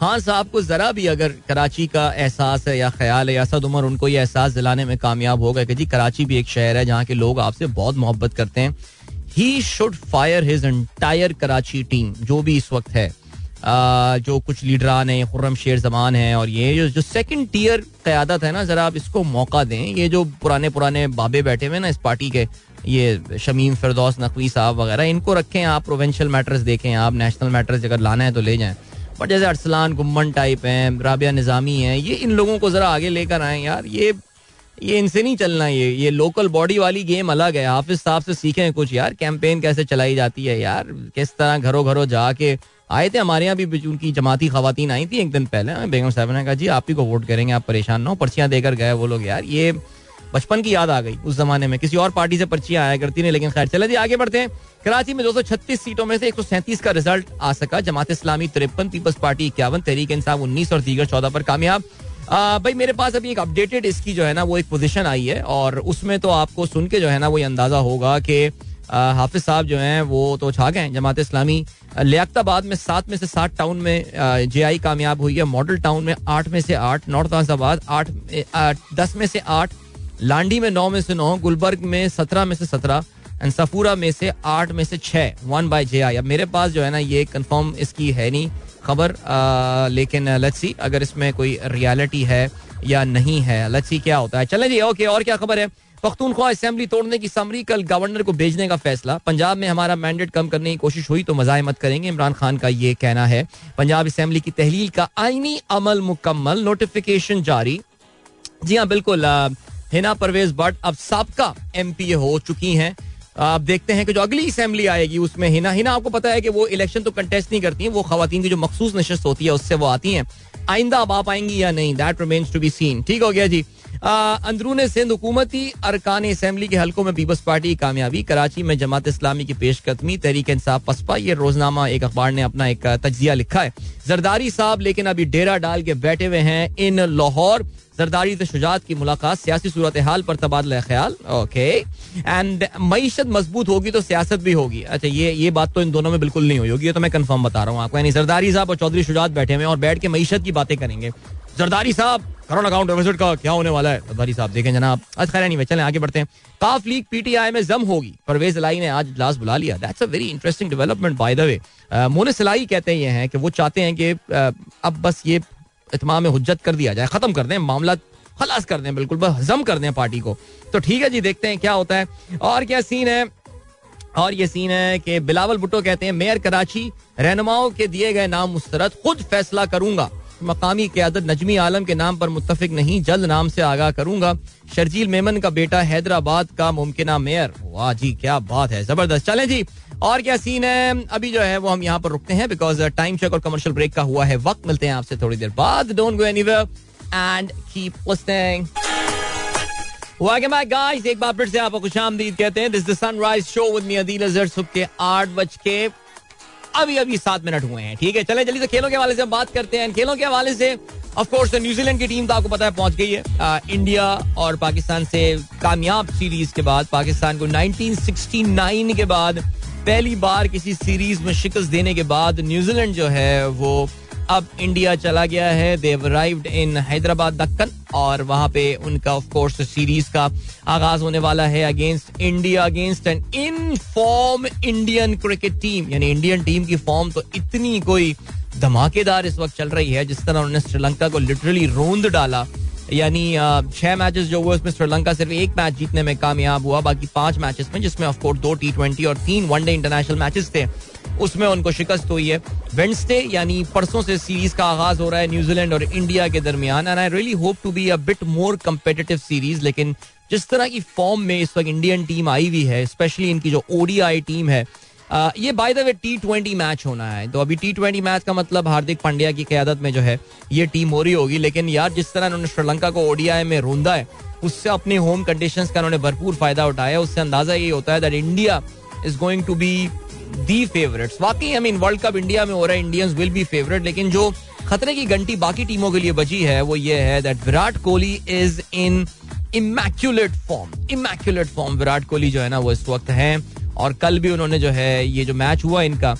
खान साहब को जरा भी अगर कराची का एहसास है या ख्याल है या सद उमर, उनको ये एहसास दिलाने में कामयाब होगा कि जी, कराची भी एक शहर है जहाँ के लोग आपसे बहुत मोहब्बत करते हैं। He should fire his entire Karachi team जो भी इस वक्त है। जो कुछ लीडरान हैं, खुर्रम शेर जमान है और ये जो जो सेकंड टीयर क्यादत है ना, जरा आप इसको मौका दें। ये जो पुराने पुराने बाबे बैठे हुए ना इस पार्टी के, ये शमीम फिरदौस, नकवी साहब वगैरह, इनको रखें आप प्रोवेंशियल मैटर्स देखें आप नेशनल मैटर्स अगर लाना है तो ले जाएँ। बट जैसे अरसलान गुम्मन टाइप हैं, राबिया निज़ामी हैं, ये इन लोगों को ज़रा आगे लेकर आए यार, ये ये इनसे नहीं चलना ये ये लोकल बॉडी वाली गेम अलग है। हाफिज साहब से सीखें कुछ यार कैंपेन कैसे चलाई जाती है यार, किस तरह घरों घरों जाके आए थे हमारे यहाँ भी उनकी जमाती खातन आई थी एक दिन पहले। बेगम साहब ने कहा, जी, आप ही को वोट करेंगे, आप परेशान ना हो। पर्चियाँ देकर गए वो लोग, यार, ये बचपन की याद आ गई उस जमाने में। किसी और पार्टी से पर्चियाँ आया करती नहीं, लेकिन खैर चले जी, आगे बढ़ते हैं। कराची में 236 सीटों में से 137 का रिज़ल्ट आ सका। जमात इस्लामी तिरपन, पीपल्स पार्टी इक्यावन, तहरीक इंसाफ उन्नीस और दीगर चौदह पर कामयाब। भाई, मेरे पास अभी एक अपडेटेड इसकी जो है ना, वो एक पोजीशन आई है और उसमें तो आपको सुन के जो है ना, वो अंदाज़ा होगा कि हाफिज साहब जो हैं, वो तो छा गए जमात इस्लामी। लियाताबाद में सात में से सात टाउन में जे आई कामयाब हुई है। मॉडल टाउन में आठ में से आठ, नॉर्थ आजाबाद आठ दस में से आठ, लांडी में नौ में से नौ, गुलबर्ग में सत्रह में से सत्रह, एंड सफूरा में से आठ में से छह, वन बाय जे आई अब मेरे पास जो है ना, ये कंफर्म इसकी है नहीं खबर लेकिन सी अगर इसमें कोई रियलिटी है या नहीं है। सी क्या होता है। चले जी ओके और क्या खबर है? पख्तूनख्वा असेंबली तोड़ने की समरी कल गवर्नर को भेजने का फैसला। पंजाब में हमारा मैंडेट कम करने की कोशिश हुई तो मजामत करेंगे। इमरान खान का ये कहना है, पंजाब असेंबली की तहलील का आईनी अमल मुकम्मल नोटिफिकेशन जारी। जी हाँ बिल्कुल हिना परवेज भट्ट अब सबका एम पी ए हो चुकी हैं। आप देखते हैं कि जो अगली असेंबली आएगी, उसमें हिना हिना, आपको पता है कि वो इलेक्शन तो कंटेस्ट नहीं करती हैं, वो खातन की जो मखसूस नशस्त होती है, उससे वो आती हैं। आइंदा अब आप आएँगी या नहीं? That remains to be seen ठीक हो गया जी। अंदरून सिंध हुकूमती अरकान असम्बली के हलकों में पीपल्स पार्टी की कामयाबी, कराची में जमात इस्लामी की पेशकदमी, तहरीक इंसाफ पसपा, ये रोजनामा एक अखबार ने अपना एक तजिया लिखा है। जरदारी साहब लेकिन अभी डेरा डाल के बैठे हुए हैं इन लाहौर। जरदारी से शुजात की मुलाकात, सियासी सूरत हाल पर तबादला ख्याल, ओके। एंड मीशत मज़बूत होगी तो सियासत भी होगी। अच्छा ये ये बात तो इन दोनों में बिल्कुल नहीं हुई होगी, ये तो मैं कंफर्म बता रहा हूँ आपको। यानी जरदारी साहब और चौधरी शुजात बैठे हुए और बैठ के मीशत की बातें करेंगे। जरदारी साहब करंट अकाउंट डेफिसिट का क्या होने वाला है? जरदारी साहब, देखें जनाब। आज खैर नहीं चलें, आगे बढ़ते हैं। काफ लीग पीटीआई में जम होगी। परवेज अलाई ने आज इजलास बुला लिया। That's a very interesting development by the way मोने सलाई कहते हैं ये हैं कि वो चाहते हैं कि अब बस ये इतमाम हजत कर दिया जाए। खत्म कर दें, मामला खलास कर दें, बिल्कुल, बस हजम कर दें पार्टी को। तो ठीक है जी, देखते हैं क्या होता है। और क्या सीन है? और ये सीन है कि बिलावल भुट्टो कहते हैं, मेयर कराची, रहनुमाओं के दिए गए नाम मुस्तरद, खुद फैसला करूँगा। मकामी क्यादत नजमी आलम के नाम पर मुतफिक नहीं, जल्द नाम से आगाह करूँगा। शर्जील मेमन का बेटा हैदराबाद का मुमकिन मेयर। वाह जी, क्या बात है, ज़बरदस्त। चले जी, और क्या सीन है? अभी जो है वो हम यहाँ पर रुकते हैं बिकॉज़ टाइम चेक और कमर्शियल ब्रेक का हुआ है वक्त। मिलते हैं आपसे थोड़ी देर बाद। Don't go anywhere and keep listening welcome back guys एक बार फिर से आपको खुशामदीद कहते हैं। This the Sunrise show with me Adeel Azhar सुबह के आठ बज के अभी अभी सात मिनट हुए हैं ठीक है? चले जल्दी से खेलों के हवाले से हम बात करते हैं। खेलों के हवाले से ऑफ़ कोर्स न्यूजीलैंड की टीम तो आपको पता है पहुँच गई है। आ, इंडिया और पाकिस्तान से कामयाब सीरीज़ के बाद पाकिस्तान को 1969 के बाद पहली बार किसी सीरीज़ में शिकस्त देने के बाद न्यूजीलैंड जो है वो अब इंडिया चला गया है। They arrived in Hyderabad Deccan और वहाँ पे उनका ऑफ़ कोर्स सीरीज़ का आगाज़ होने वाला है against India against an in form Indian cricket team यानी इंडियन टीम की फॉर्म तो इतनी कोई धमाकेदार इस वक्त चल रही है, जिस तरह उन्होंने श्रीलंका को लिटरली रोंद डाला। यानी छह मैचेस जो हुए उसमें श्रीलंका सिर्फ़ एक मैच जीतने में कामयाब हुआ, बाकी पाँच मैचेस में, जिसमें ऑफकोर्स दो टी ट्वेंटी और तीन वनडे इंटरनेशनल मैचेस थे, उसमें उनको शिकस्त हुई है। वेंसडे यानी परसों से सीरीज़ का आगाज़ हो रहा है न्यूजीलैंड और इंडिया के दरमियान and I really hope to be a bit more competitive series लेकिन जिस तरह की फॉर्म में इस वक्त इंडियन टीम आई हुई है स्पेशली इनकी जो ओडीआई टीम है ये by the way T twenty match होना है। तो अभी टी ट्वेंटी मैच का मतलब हार्दिक पांड्या की क्यादत में जो है, ये टीम हो रही होगी। लेकिन यार, जिस तरह उन्होंने श्रीलंका को ओडीआई में रोंदा है, उससे अपने होम कंडीशन का उन्होंने भरपूर फ़ायदा उठाया उससे अंदाज़ा ये होता है that India is going to be the favourites वाकई I mean World Cup India में हो रहा है इंडियंस विल बी फेवरेट लेकिन जो खतरे की घंटी बाकी टीमों के लिए बची है, वो ये है that Virat Kohli is in immaculate form immaculate form Virat Kohli जो है ना, वो इस वक्त है। और कल भी उन्होंने जो है ये जो मैच हुआ इनका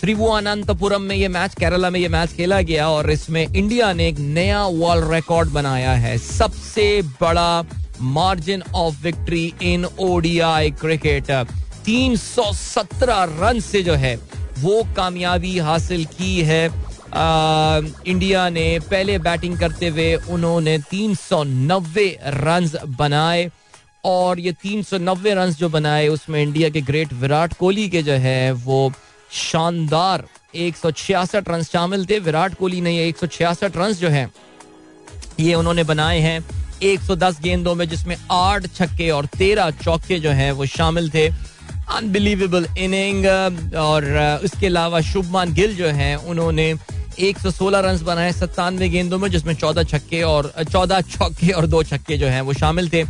त्रिभुवनंतपुरम में ये मैच केरला में ये मैच खेला गया और इसमें इंडिया ने एक नया वर्ल्ड रिकॉर्ड बनाया है। सबसे बड़ा margin of victory in ODI cricket 317 run से जो है वो कामयाबी हासिल की है। आ, इंडिया ने पहले बैटिंग करते हुए उन्होंने 390 रन बनाए। और ये 390 रन जो बनाए उसमें इंडिया के ग्रेट विराट कोहली के जो है, वो शानदार एक सौ छियासठ रन शामिल थे। विराट कोहली ने एक सौ छियासठ रन जो है, ये उन्होंने बनाए हैं 110 गेंदों में, जिसमें आठ छक्के और तेरह चौके जो हैं, वो शामिल थे। अनबिलीवेबल इनिंग और उसके अलावा शुभमान गिल जो है, उन्होंने 116 रन बनाए सत्तानवे गेंदों में, जिसमें 14 छक्के और 14 चौके और दो छक्के जो हैं, वो शामिल थे।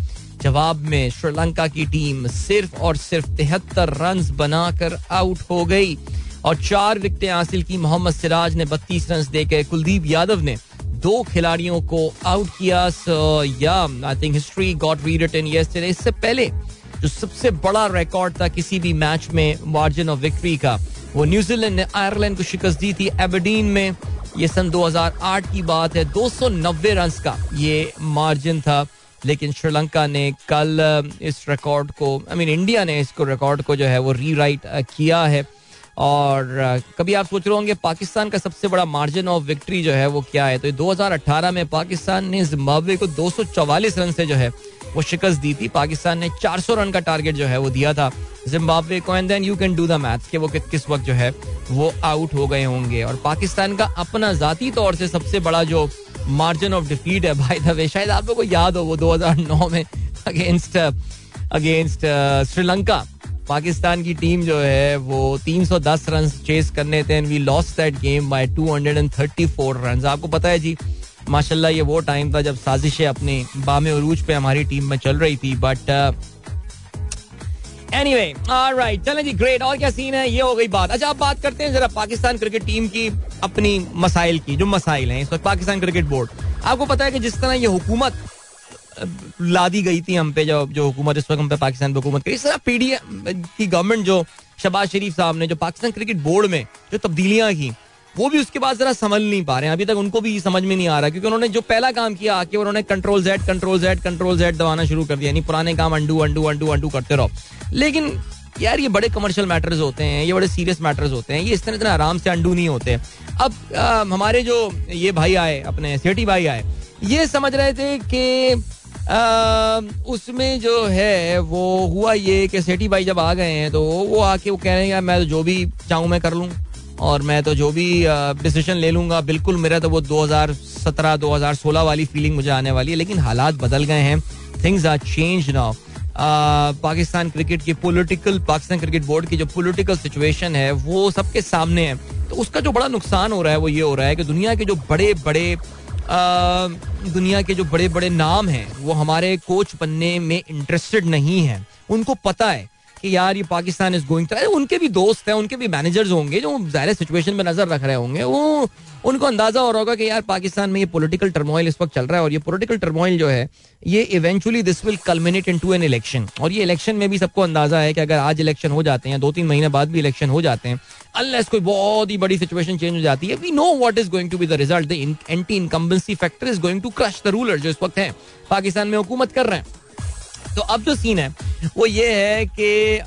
जवाब में श्रीलंका की टीम सिर्फ़ और सिर्फ़ तिहत्तर रन बनाकर आउट हो गई और चार विकेटें हासिल की। मोहम्मद सिराज ने बत्तीस रन देकर कुलदीप यादव ने दो खिलाड़ियों को आउट किया। So yeah I think history got rewritten yesterday इससे पहले जो सबसे बड़ा रिकॉर्ड था किसी भी मैच में मार्जिन ऑफ़ विक्ट्री का, वो न्यूजीलैंड ने आयरलैंड को शिकस्त दी थी एबरडीन में। ये सन 2008 की बात है। 290 रन का ये मार्जिन था। लेकिन श्रीलंका ने कल इस रिकॉर्ड को आई मीन इंडिया ने इसको रिकॉर्ड को जो है वो रीराइट किया है। और कभी आप सोच रहे होंगे, पाकिस्तान का सबसे बड़ा मार्जिन ऑफ़ विक्ट्री जो है वो क्या है? तो 2018 में पाकिस्तान ने जिम्बाब्वे को 244 रन से जो है वो शिकस्त दी थी। पाकिस्तान ने 400 रन का टारगेट जो है वो दिया था जिम्बाब्वे को। And then you can do the maths कि वो किस वक्त जो है वो आउट हो गए होंगे। और पाकिस्तान का अपना जाती तौर से सबसे बड़ा जो मार्जिन ऑफ़ डिफीट है भाई द शायद आप लोगों को याद हो वो 2009 में अगेंस्ट अगेंस्ट श्रीलंका पाकिस्तान की टीम जो है, वो 310 रन चेस करने थे and we lost that game by 234 run आपको पता है जी, माशाल्लाह ये वो टाइम था जब साजिशें अपने बाम अरूज पे हमारी टीम में चल रही थी बट एनीवे राइट चलें जी ग्रेट और क्या सीन है? ये हो गई बात. अच्छा आप बात करते हैं जरा पाकिस्तान क्रिकेट टीम की. अपनी मसाइल की, जो मसाइल हैं, इस वक्त पाकिस्तान क्रिकेट बोर्ड। आपको पता है कि जिस तरह ये हुकूमत ला दी गई थी हम पे, जो जो हुकूमत, इस वक्त हम पे पाकिस्तान पे हुकूमत करी, इस तरह पीडीएम की गवर्नमेंट जो शबाज शरीफ साहब ने, जो पाकिस्तान क्रिकेट बोर्ड में जो तब्दीलियाँ की, वो भी उसके बाद जरा समझ नहीं पा रहे हैं। अभी तक उनको भी समझ में नहीं आ रहा, क्योंकि उन्होंने जो पहला काम किया आके उन्होंने control Z control Z control Z दबाना शुरू कर दिया, यानी पुराने काम अंडू अंडू अंडू अंडू करते रहो। लेकिन यार ये बड़े कमर्शियल मैटर्स होते हैं ये बड़े सीरियस मैटर्स होते हैं ये इस तरह इतना आराम से अंडू नहीं होते। अब आ, हमारे जो ये भाई आए अपने सेठी भाई आए ये समझ रहे थे कि उसमें जो है वो हुआ ये कि सेठी भाई जब आ गए हैं तो वो आके वो कह रहे हैं यार मैं तो जो भी चाहूँ मैं कर लूँ और मैं तो जो भी डिसीज़न ले लूँगा बिल्कुल मेरा तो वो 2017 2016 वाली फीलिंग मुझे आने वाली है लेकिन हालात बदल गए हैं things are change now Pakistan cricket की पॉलिटिकल पाकिस्तान क्रिकेट बोर्ड की जो पॉलिटिकल सिचुएशन है, वो सबके सामने है। तो उसका जो बड़ा नुकसान हो रहा है, वो ये हो रहा है कि दुनिया के जो बड़े बड़े दुनिया के जो बड़े बड़े नाम हैं, वो हमारे कोच बनने में इंटरेस्टेड नहीं हैं। उनको पता है कि यार ये पाकिस्तान इज़ गोइंग उनके भी दोस्त हैं, उनके भी मैनेजर्स होंगे जो ज़ाहिर सिचुएशन में नज़र रख रहे होंगे। वो, उनको अंदाज़ा हो रहा होगा कि यार पाकिस्तान में ये पॉलिटिकल टर्मोइल इस वक्त चल रहा है और ये पॉलिटिकल टर्मोइल जो है, ये eventually this will culminate into an election और ये इलेक्शन में भी सबको अंदाज़ा है कि अगर आज इलेक्शन हो जाते हैं दो तीन महीने बाद भी इलेक्शन हो जाते हैं अनलेस कोई बहुत ही बड़ी सिचुएशन चेंज हो जाती है we know what is going to be the result anti incumbency factor is going to crush the ruler जो इस वक्त है, पाकिस्तान में हुकूमत कर रहे हैं। तो अब जो सीन है वो ये है कि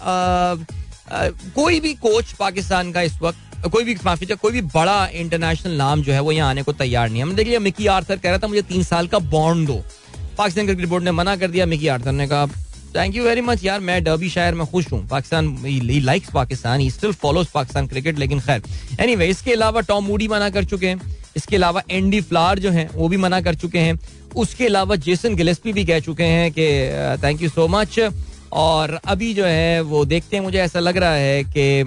कोई भी कोच पाकिस्तान का इस वक्त, कोई भी, माफ़ी कोई भी बड़ा इंटरनेशनल नाम जो है वो यहाँ आने को तैयार नहीं है। देखिए, मिकी आर्थर कह रहा था, मुझे तीन साल का बॉन्ड दो। पाकिस्तान क्रिकेट बोर्ड ने मना कर दिया, मिकी आर्थर ने कहा थैंक यू वेरी मच यार, मैं डर्बी शायर, में खुश हूँ। Pakistan likes Pakistan he still follows Pakistan cricket, लेकिन खैर। एनीवे इसके अलावा टॉम मूडी मना कर चुके हैं। इसके अलावा एंडी फ्लार जो हैं, वो भी मना कर चुके हैं। उसके अलावा जेसन गिलेस्पी भी कह चुके हैं कि थैंक यू सो मच और अभी जो है, वो देखते हैं, मुझे ऐसा लग रहा है कि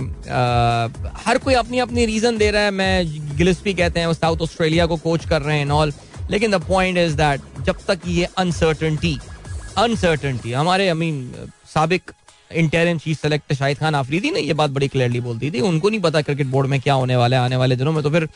हर कोई अपनी अपनी रीजन दे रहा है। मैं गिलेस्पी कहते हैं साउथ ऑस्ट्रेलिया को कोच कर रहे हैं ऑल लेकिन द पॉइंट इज़ दैट जब तक ये अनसर्टनटी अनसर्टनटी हमारे आई मीन सबक interim chief selector Shahid Khan Afridi ने ये बात बड़ी क्लियरली बोलती थी। उनको नहीं पता क्रिकेट बोर्ड में क्या होने वाला है आने वाले दिनों में तो फिर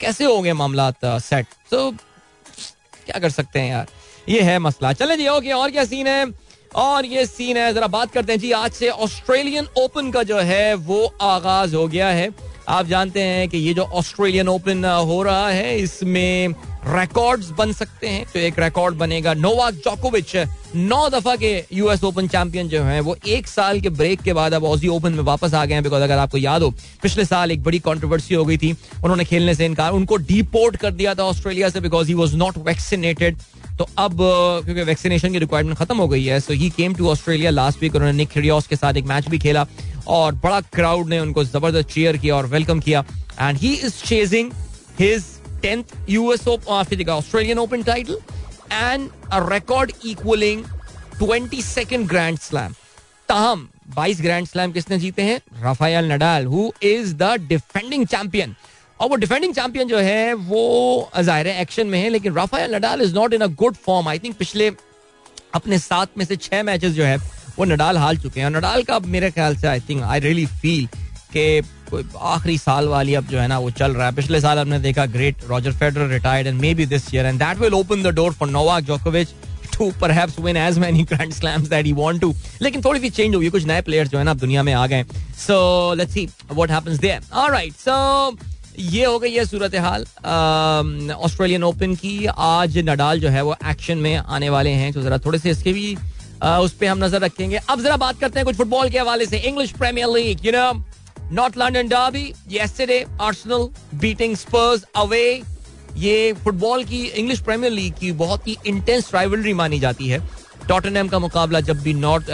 कैसे हो गए मामला सेट तो क्या कर सकते हैं यार? ये है मसला। चले जी ओके और क्या सीन है? और ये सीन है, जरा बात करते हैं जी, आज से ऑस्ट्रेलियन ओपन का जो है, वो आगाज़ हो गया है। आप जानते हैं कि ये जो ऑस्ट्रेलियन ओपन हो रहा है, इसमें रिकॉर्ड्स बन सकते हैं। तो एक रिकॉर्ड बनेगा नोवाक जोकोविच। नौ दफ़ा के यूएस ओपन चैंपियन जो हैं, वो एक साल के ब्रेक के बाद अब ऑजी ओपन में वापस आ गए हैं। बिकॉज़ अगर आपको याद हो, पिछले साल एक बड़ी कंट्रोवर्सी हो गई थी। उन्होंने खेलने से इनकार, उनको डिपोर्ट कर दिया था ऑस्ट्रेलिया से because he was not vaccinated तो अब क्योंकि वैक्सीनेशन की रिक्वायरमेंट खत्म हो गई है so he came to Australia last week उन्होंने निक के साथ एक मैच भी खेला। और बड़ा क्राउड ने उनको ज़बरदस्त चेयर किया और वेलकम किया। And he is chasing his tenth US Australian Open title and a record equalling twenty second grand slam ताहम, बाईस ग्रैंड स्लैम किसने जीते हैं? Rafael Nadal who is the defending champion और वो डिफेंडिंग चैंपियन जो है, वो ज़ाहिर है एक्शन में है, लेकिन Rafael Nadal is not in a good form I think पिछले अपने सात में से छह मैचेस जो है वो नडाल हाल चुके हैं। नडाल का मेरे ख्याल से I think I really feel के आखिरी साल वाली अब जो है ना, वो चल रहा है। पिछले साल हमने देखा great Roger Federer retired and maybe this year and that will open the door for Novak जोकोविच to perhaps win as many grand slams that he want to लेकिन थोड़ी सी चेंज हुई, कुछ नए प्लेयर्स जो है ना, अब दुनिया में आ गए। So let's see what happens there alright so ये हो गई है सूरत हाल ऑस्ट्रेलियन ओपन की। आज नडाल जो है, वो एक्शन में आने वाले हैं। तो जरा थोड़े से इसके भी उस पर हम नज़र रखेंगे। अब जरा बात करते हैं कुछ फुटबॉल के हवाले से। English Premier League you know North London derby yesterday Arsenal beating Spurs away ये फुटबॉल की इंग्लिश प्रीमियर लीग की बहुत ही इंटेंस राइवलरी मानी जाती है। टॉटनहम का मुकाबला जब भी नॉर्थ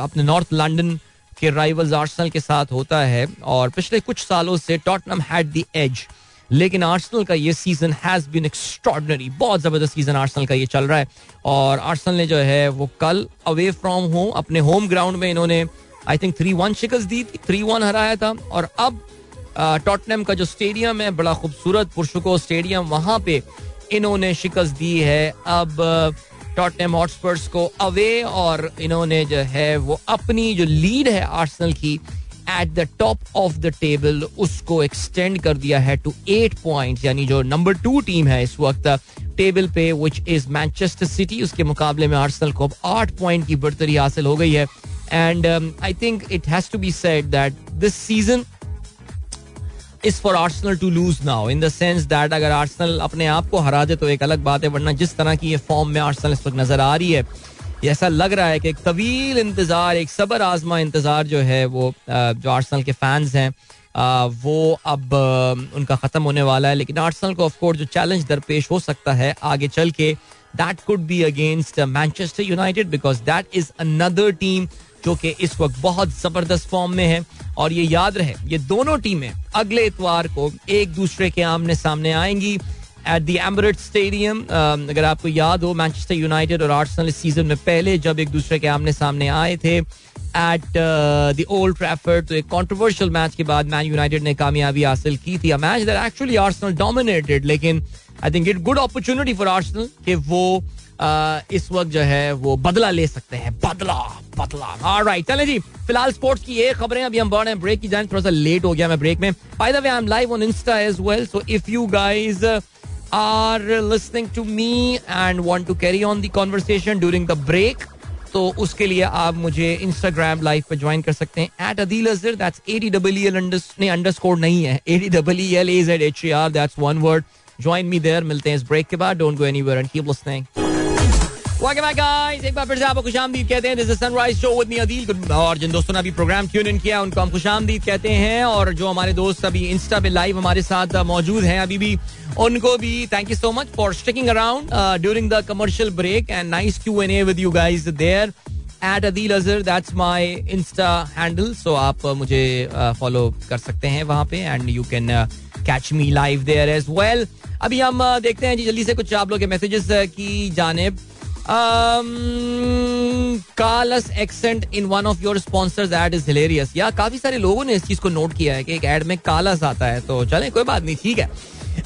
अपने नॉर्थ लंडन के राइवल्स आर्सेनल के साथ होता है। और पिछले कुछ सालों से टॉटनम हैड द एज लेकिन आर्सेनल का ये सीज़न हैज़ बीन एक्स्ट्रॉर्डनरी बहुत ज़बरदस्त सीज़न आर्सेनल का ये चल रहा है। और आर्सेनल ने जो है, वो कल अवे फ्रॉम होम अपने होम ग्राउंड में इन्होंने आई थिंक थ्री वन शिकस्त दी थी। थ्री वन हराया था। और अब टॉटनम का जो स्टेडियम है, बड़ा खूबसूरत पुरशुको स्टेडियम वहाँ पे इन्होंने शिकस्त दी है। अब टॉटनम हॉटस्पर्स को अवे और इन्होंने जो है, वो अपनी जो लीड है आर्सनल की at the top of the table उसको एक्सटेंड कर दिया है टू एट पॉइंट यानी जो नंबर टू टीम है इस वक्त टेबल पे विच इज़ मैनचेस्टर सिटी उसके मुकाबले में आर्सनल को अब आठ पॉइंट की बढ़तरी हासिल हो गई है and I think it has to be said that this season is for Arsenal to lose now in the sense that अगर आर्सनल अपने आप को हरा दे तो एक अलग बात है, वरना जिस तरह की ये फॉर्म में आर्सनल इस वक्त नज़र आ रही है ऐसा लग रहा है कि एक तवील इंतज़ार, एक सबर आजमा इंतज़ार जो है वो जो आर्सनल के फैंस हैं वो अब उनका खत्म होने वाला है। लेकिन आर्सनल को ऑफकोर्स जो चैलेंज दरपेश हो सकता है आगे चल के that could be against Manchester United because that is another team जो कि इस वक्त बहुत ज़बरदस्त फॉर्म में है। और ये याद रहे, ये दोनों टीमें अगले इतवार को एक दूसरे के आमने सामने आएँगी। एट दी एमरेट स्टेडियम अगर आपको याद हो मैनचेस्टर यूनाइटेड और आर्सेनल इस सीज़न में पहले जब एक दूसरे के आमने सामने आए थे एट द ओल्ड ट्रैफर्ड तो एक कंट्रोवर्शियल मैच के बाद मैन यूनाइटेड ने कामयाबी हासिल की थी। Match that actually Arsenal dominated लेकिन I think it good opportunity for Arsenal कि वो uh, इस वक्त जो है वो बदला ले सकते हैं। बदला बदला। राइट चले जी फ़िलहाल स्पोर्ट्स की ये खबरें अभी हम बढ़ रहे हैं ब्रेक की जाए थोड़ा सा लेट हो गया मैं ब्रेक में। By the way I am live on Insta as well so if you guys are listening to me and want to carry on the conversation during the break तो उसके लिए आप मुझे इंस्टाग्राम लाइव पर ज्वाइन कर सकते हैं. At Adeel Azhar that's A D double L नहीं अंडरस्कोर नहीं है. ए डी डबल एल एज add H R that's one word join me there मिलते हैं इस ब्रेक के बाद. Don't go any word and की और जिन दोस्तों ने अभी प्रोग्राम ट्यून इन किया, उनको हम कहते हैं। और जो हमारे दोस्त अभी इंस्टा पे लाइव हमारे साथ मौजूद हैं अभी भी, उनको भी thank you so much for sticking around during the commercial break and nice Q n A with you guys there at Adeel Azhar that's my Insta handle सो आप मुझे फॉलो कर सकते हैं वहाँ पे and you can catch me live there as well अभी हम देखते हैं जी, जल्दी से कुछ आप लोग के मैसेजेस की जानेब। कालस accent in one of your sponsors ad is hilarious या काफ़ी सारे लोगों ने इस चीज़ को नोट किया है कि एक एड में कालस आता है तो चले, कोई बात नहीं, ठीक है।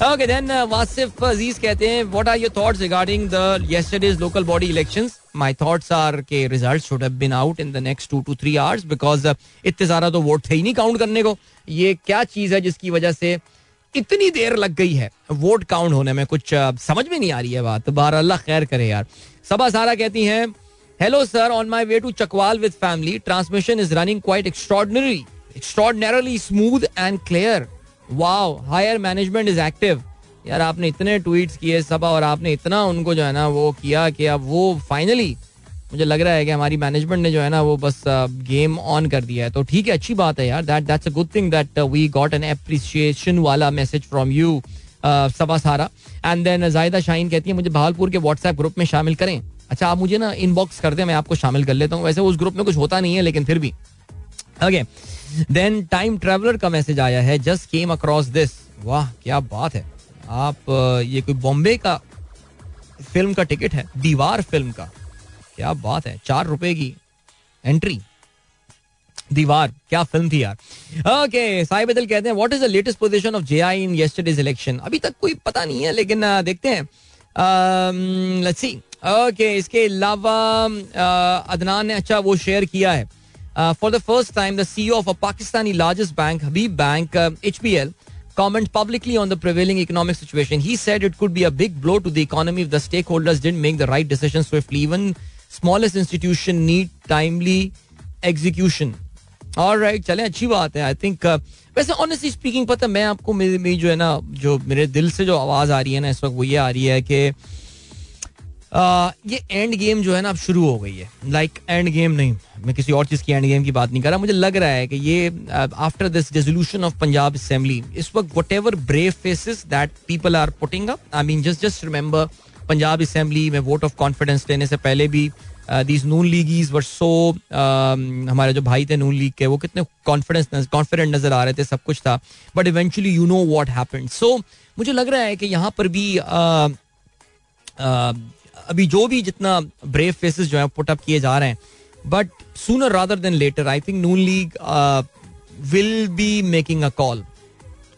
ओके देन वासिफ अज़ीज़ कहते हैं what are your thoughts regarding the yesterday's local body elections my thoughts are के results should have been out in the next two two three hours because इतने सारा तो वोट थे ही नहीं काउंट करने को। ये क्या चीज़ है जिसकी वजह से इतनी देर लग गई है? वोट काउंट होने में कुछ समझ में नहीं आ रही है बात। बार अल्लाह खैर करे यार। सबा सारा कहती हैं hello sir on my way to Chakwal with family transmission is running quite extraordinary extraordinarily smooth and clear wow higher management is active यार, आपने इतने ट्वीट्स किए सबा और आपने इतना उनको जो है ना वो किया कि अब वो फाइनली मुझे लग रहा है कि हमारी मैनेजमेंट ने जो है ना वो बस गेम ऑन कर दिया है। तो ठीक है, अच्छी बात है यार। That that's a good thing that we got an appreciation वाला message from you Saba Sara. And then जायदा शाइन कहती है, मुझे बहालपुर के व्हाट्सएप ग्रुप में शामिल करें। अच्छा आप मुझे ना इनबॉक्स कर दें, मैं आपको शामिल कर लेता हूँ। वैसे उस ग्रुप में कुछ होता नहीं है, लेकिन फिर भी। ओके देन टाइम ट्रेवलर का मैसेज आया है जस्ट केम अक्रॉस दिस वाह, क्या बात है। आप ये कोई बॉम्बे का फ़िल्म का टिकट है? दीवार फ़िल्म का। क्या बात है, चार रुपए की एंट्री दीवार क्या फ़िल्म थी यार? ओके साहिब अदल कहते हैं what is the latest position of JI in yesterday's election अभी तक कोई पता नहीं है लेकिन uh, देखते हैं। लेट्स सी ओके इसके अलावा अदनान ने अच्छा वो शेयर किया है। For the first time the CEO of a Pakistani largest bank Habib bank HPL comment publicly on the prevailing economic situation he said it could be a big blow to the economy if the stakeholders did make the right decision swiftly even smallest institution need timely execution और राइट चले अच्छी बात है आई थिंक uh, वैसे ऑनेस्टली स्पीकिंग पता मैं आपको मेरी मेरी जो है ना जो मेरे दिल से जो आवाज़ आ रही है ना इस वक्त वो ये आ रही है कि uh, ये एंड गेम जो है ना अब शुरू हो गई है। लाइक एंड गेम नहीं मैं किसी और चीज़ की एंड गेम की बात नहीं कर रहा। मुझे लग रहा है कि ये after this resolution of Punjab assembly इस वक्त whatever brave faces that people are putting up I mean just just remember Punjab assembly में वोट ऑफ़ कॉन्फिडेंस लेने से पहले भी दीज नून लीगीज वर सो हमारे जो भाई थे नून लीग के वो कितने कॉन्फिडेंस कॉन्फिडेंट नज़र आ रहे थे सब कुछ था। But eventually you know what happen so मुझे लग रहा है कि यहाँ पर भी uh, uh, अभी जो भी जितना ब्रेव फेसेस जो है पुटअप किए जा रहे हैं। But sooner rather than later I think Noon league will be making a call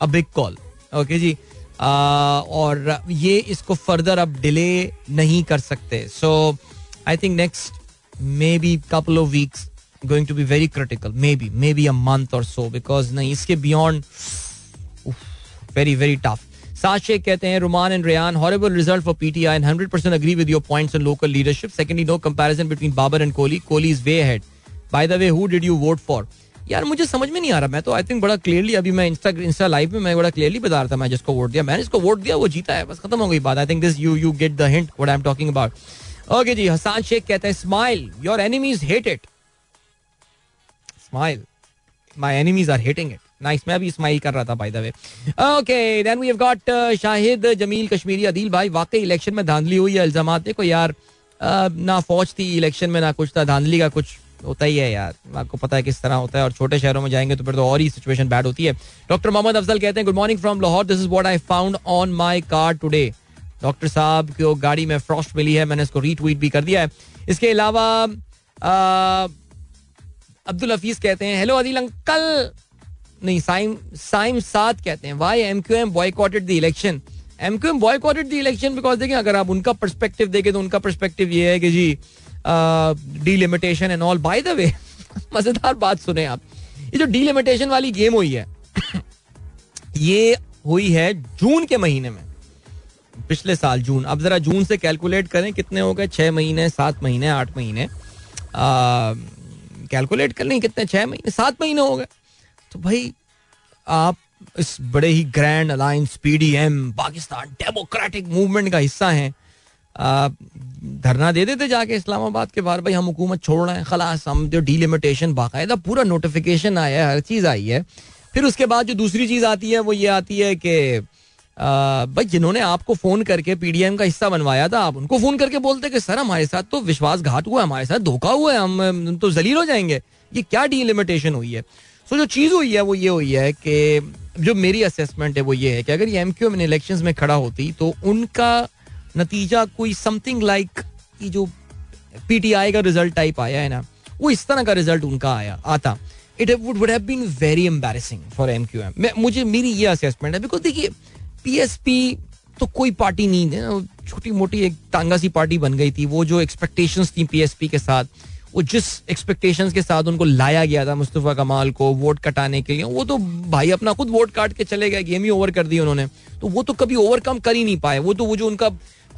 a big call okay ji? Uh, और ये इसको फर्दर अब डिले नहीं कर सकते। So I think next maybe couple of weeks going to be very critical maybe maybe a month or so because नहीं इसके बियॉन्ड वेरी वेरी टफ सात शेख कहते हैं Ruman and Riyan horrible result for PTI and hundred percent agree with your points on local leadership secondly no comparison between Babar and Kohli Kohli is way head by the way who did you vote for यार, मुझे समझ में नहीं आ रहा। मैं तो आई थिंक बड़ा क्लियरली अभी मैं इंस्टा इंस्टा लाइव में मैं बड़ा क्लियरली बता रहा था, मैं जिसको वोट दिया, मैंने जिसको वोट दिया, वो जीता है। बस खत्म हो गई बात। I think this you you get the hint what I am talking about okay ji Hassan Sheikh कहते हैं smile your enemies hate it smile my enemies are hitting it nice मैं अभी स्माइल कर रहा था by the way okay then we have got Shahid Jameel Kashmiri Adeel भाई वाकई इलेक्शन में धांधली हुई है इल्ज़ाम देखो यार uh, ना फौज थी इलेक्शन में ना कुछ था धांधली का कुछ होता ही है यार आपको पता है किस तरह होता है और छोटे शहरों में जाएँगे तो फिर तो और ही सिचुएशन बैड होती है. डॉक्टर मोहम्मद अफजल कहते हैं good morning from Lahore this is what I found on my car today doctor साहब को गाड़ी में फ्रॉस्ट मिली है, मैंने इसको रीट्वीट भी कर दिया है। इसके अलावा अब्दुल हफीज कहते हैं हेलो अदिल अंकल. नहीं, साइम साइम साथ कहते हैं why M Q M boycotted the election M Q M boycotted the election because देखें अगर आप उनका परस्पेक्टिव देखें तो उनका परस्पेक्टिव ये है कि जी delimitation and all by the way मज़ेदार बात सुने आप। ये जो डीलिमिटेशन वाली गेम हुई है, ये हुई है जून के महीने में। पिछले साल जून। अब जरा जून से कैलकुलेट करें, कितने हो गए? छह महीने, सात महीने, आठ महीने। कैलकुलेट कर लें कितने? छह महीने, सात महीने हो गए। तो भाई, आप इस बड़े ही grand alliance PDM Pakistan Democratic Movement का हिस्सा हैं। धरना दे देते जाके इस्लामाबाद के बाहर, भाई, हम हुकूमत छोड़ रहे हैं, खलास, हम जो डीलिमिटेशन बाकायदा पूरा नोटिफिकेशन आया है, हर चीज़ आई है। फिर उसके बाद जो दूसरी चीज़ आती है, वो ये आती है कि भाई, जिन्होंने आपको फ़ोन करके पीडीएम का हिस्सा बनवाया था, आप उनको फ़ोन करके बोलते कि, सर, हमारे साथ तो विश्वासघात हुआ है, हमारे साथ धोखा हुआ है, हम तो जलील हो जाएँगे। ये क्या डीलिमिटेशन हुई है? सो जो चीज़ हुई है, वो ये हुई है कि, जो मेरी असेसमेंट है, वो ये है कि अगर ये एम क्यू इलेक्शन में खड़ा होती तो उनका नतीजा कोई समथिंग लाइक like जो पीटीआई का रिज़ल्ट टाइप आया है ना, वो इस तरह का रिज़ल्ट उनका आया, आता। It would have been very embarrassing for M Q M मुझे, मेरी ये असेसमेंट है बिकॉज़ देखिए पीएसपी तो कोई पार्टी नहीं है। छोटी मोटी एक तांगा सी पार्टी बन गई थी। वो जो एक्सपेक्टेशंस थी पीएसपी के साथ वो जिस एक्सपेक्टेशंस के साथ उनको लाया गया था मुस्तफ़ा कमाल को वोट कटाने के लिए वो तो भाई अपना खुद वोट काट के चले गए गेम ही ओवर कर दी उन्होंने। तो वो तो कभी ओवरकम कर ही नहीं पाए। वो तो वो जो उनका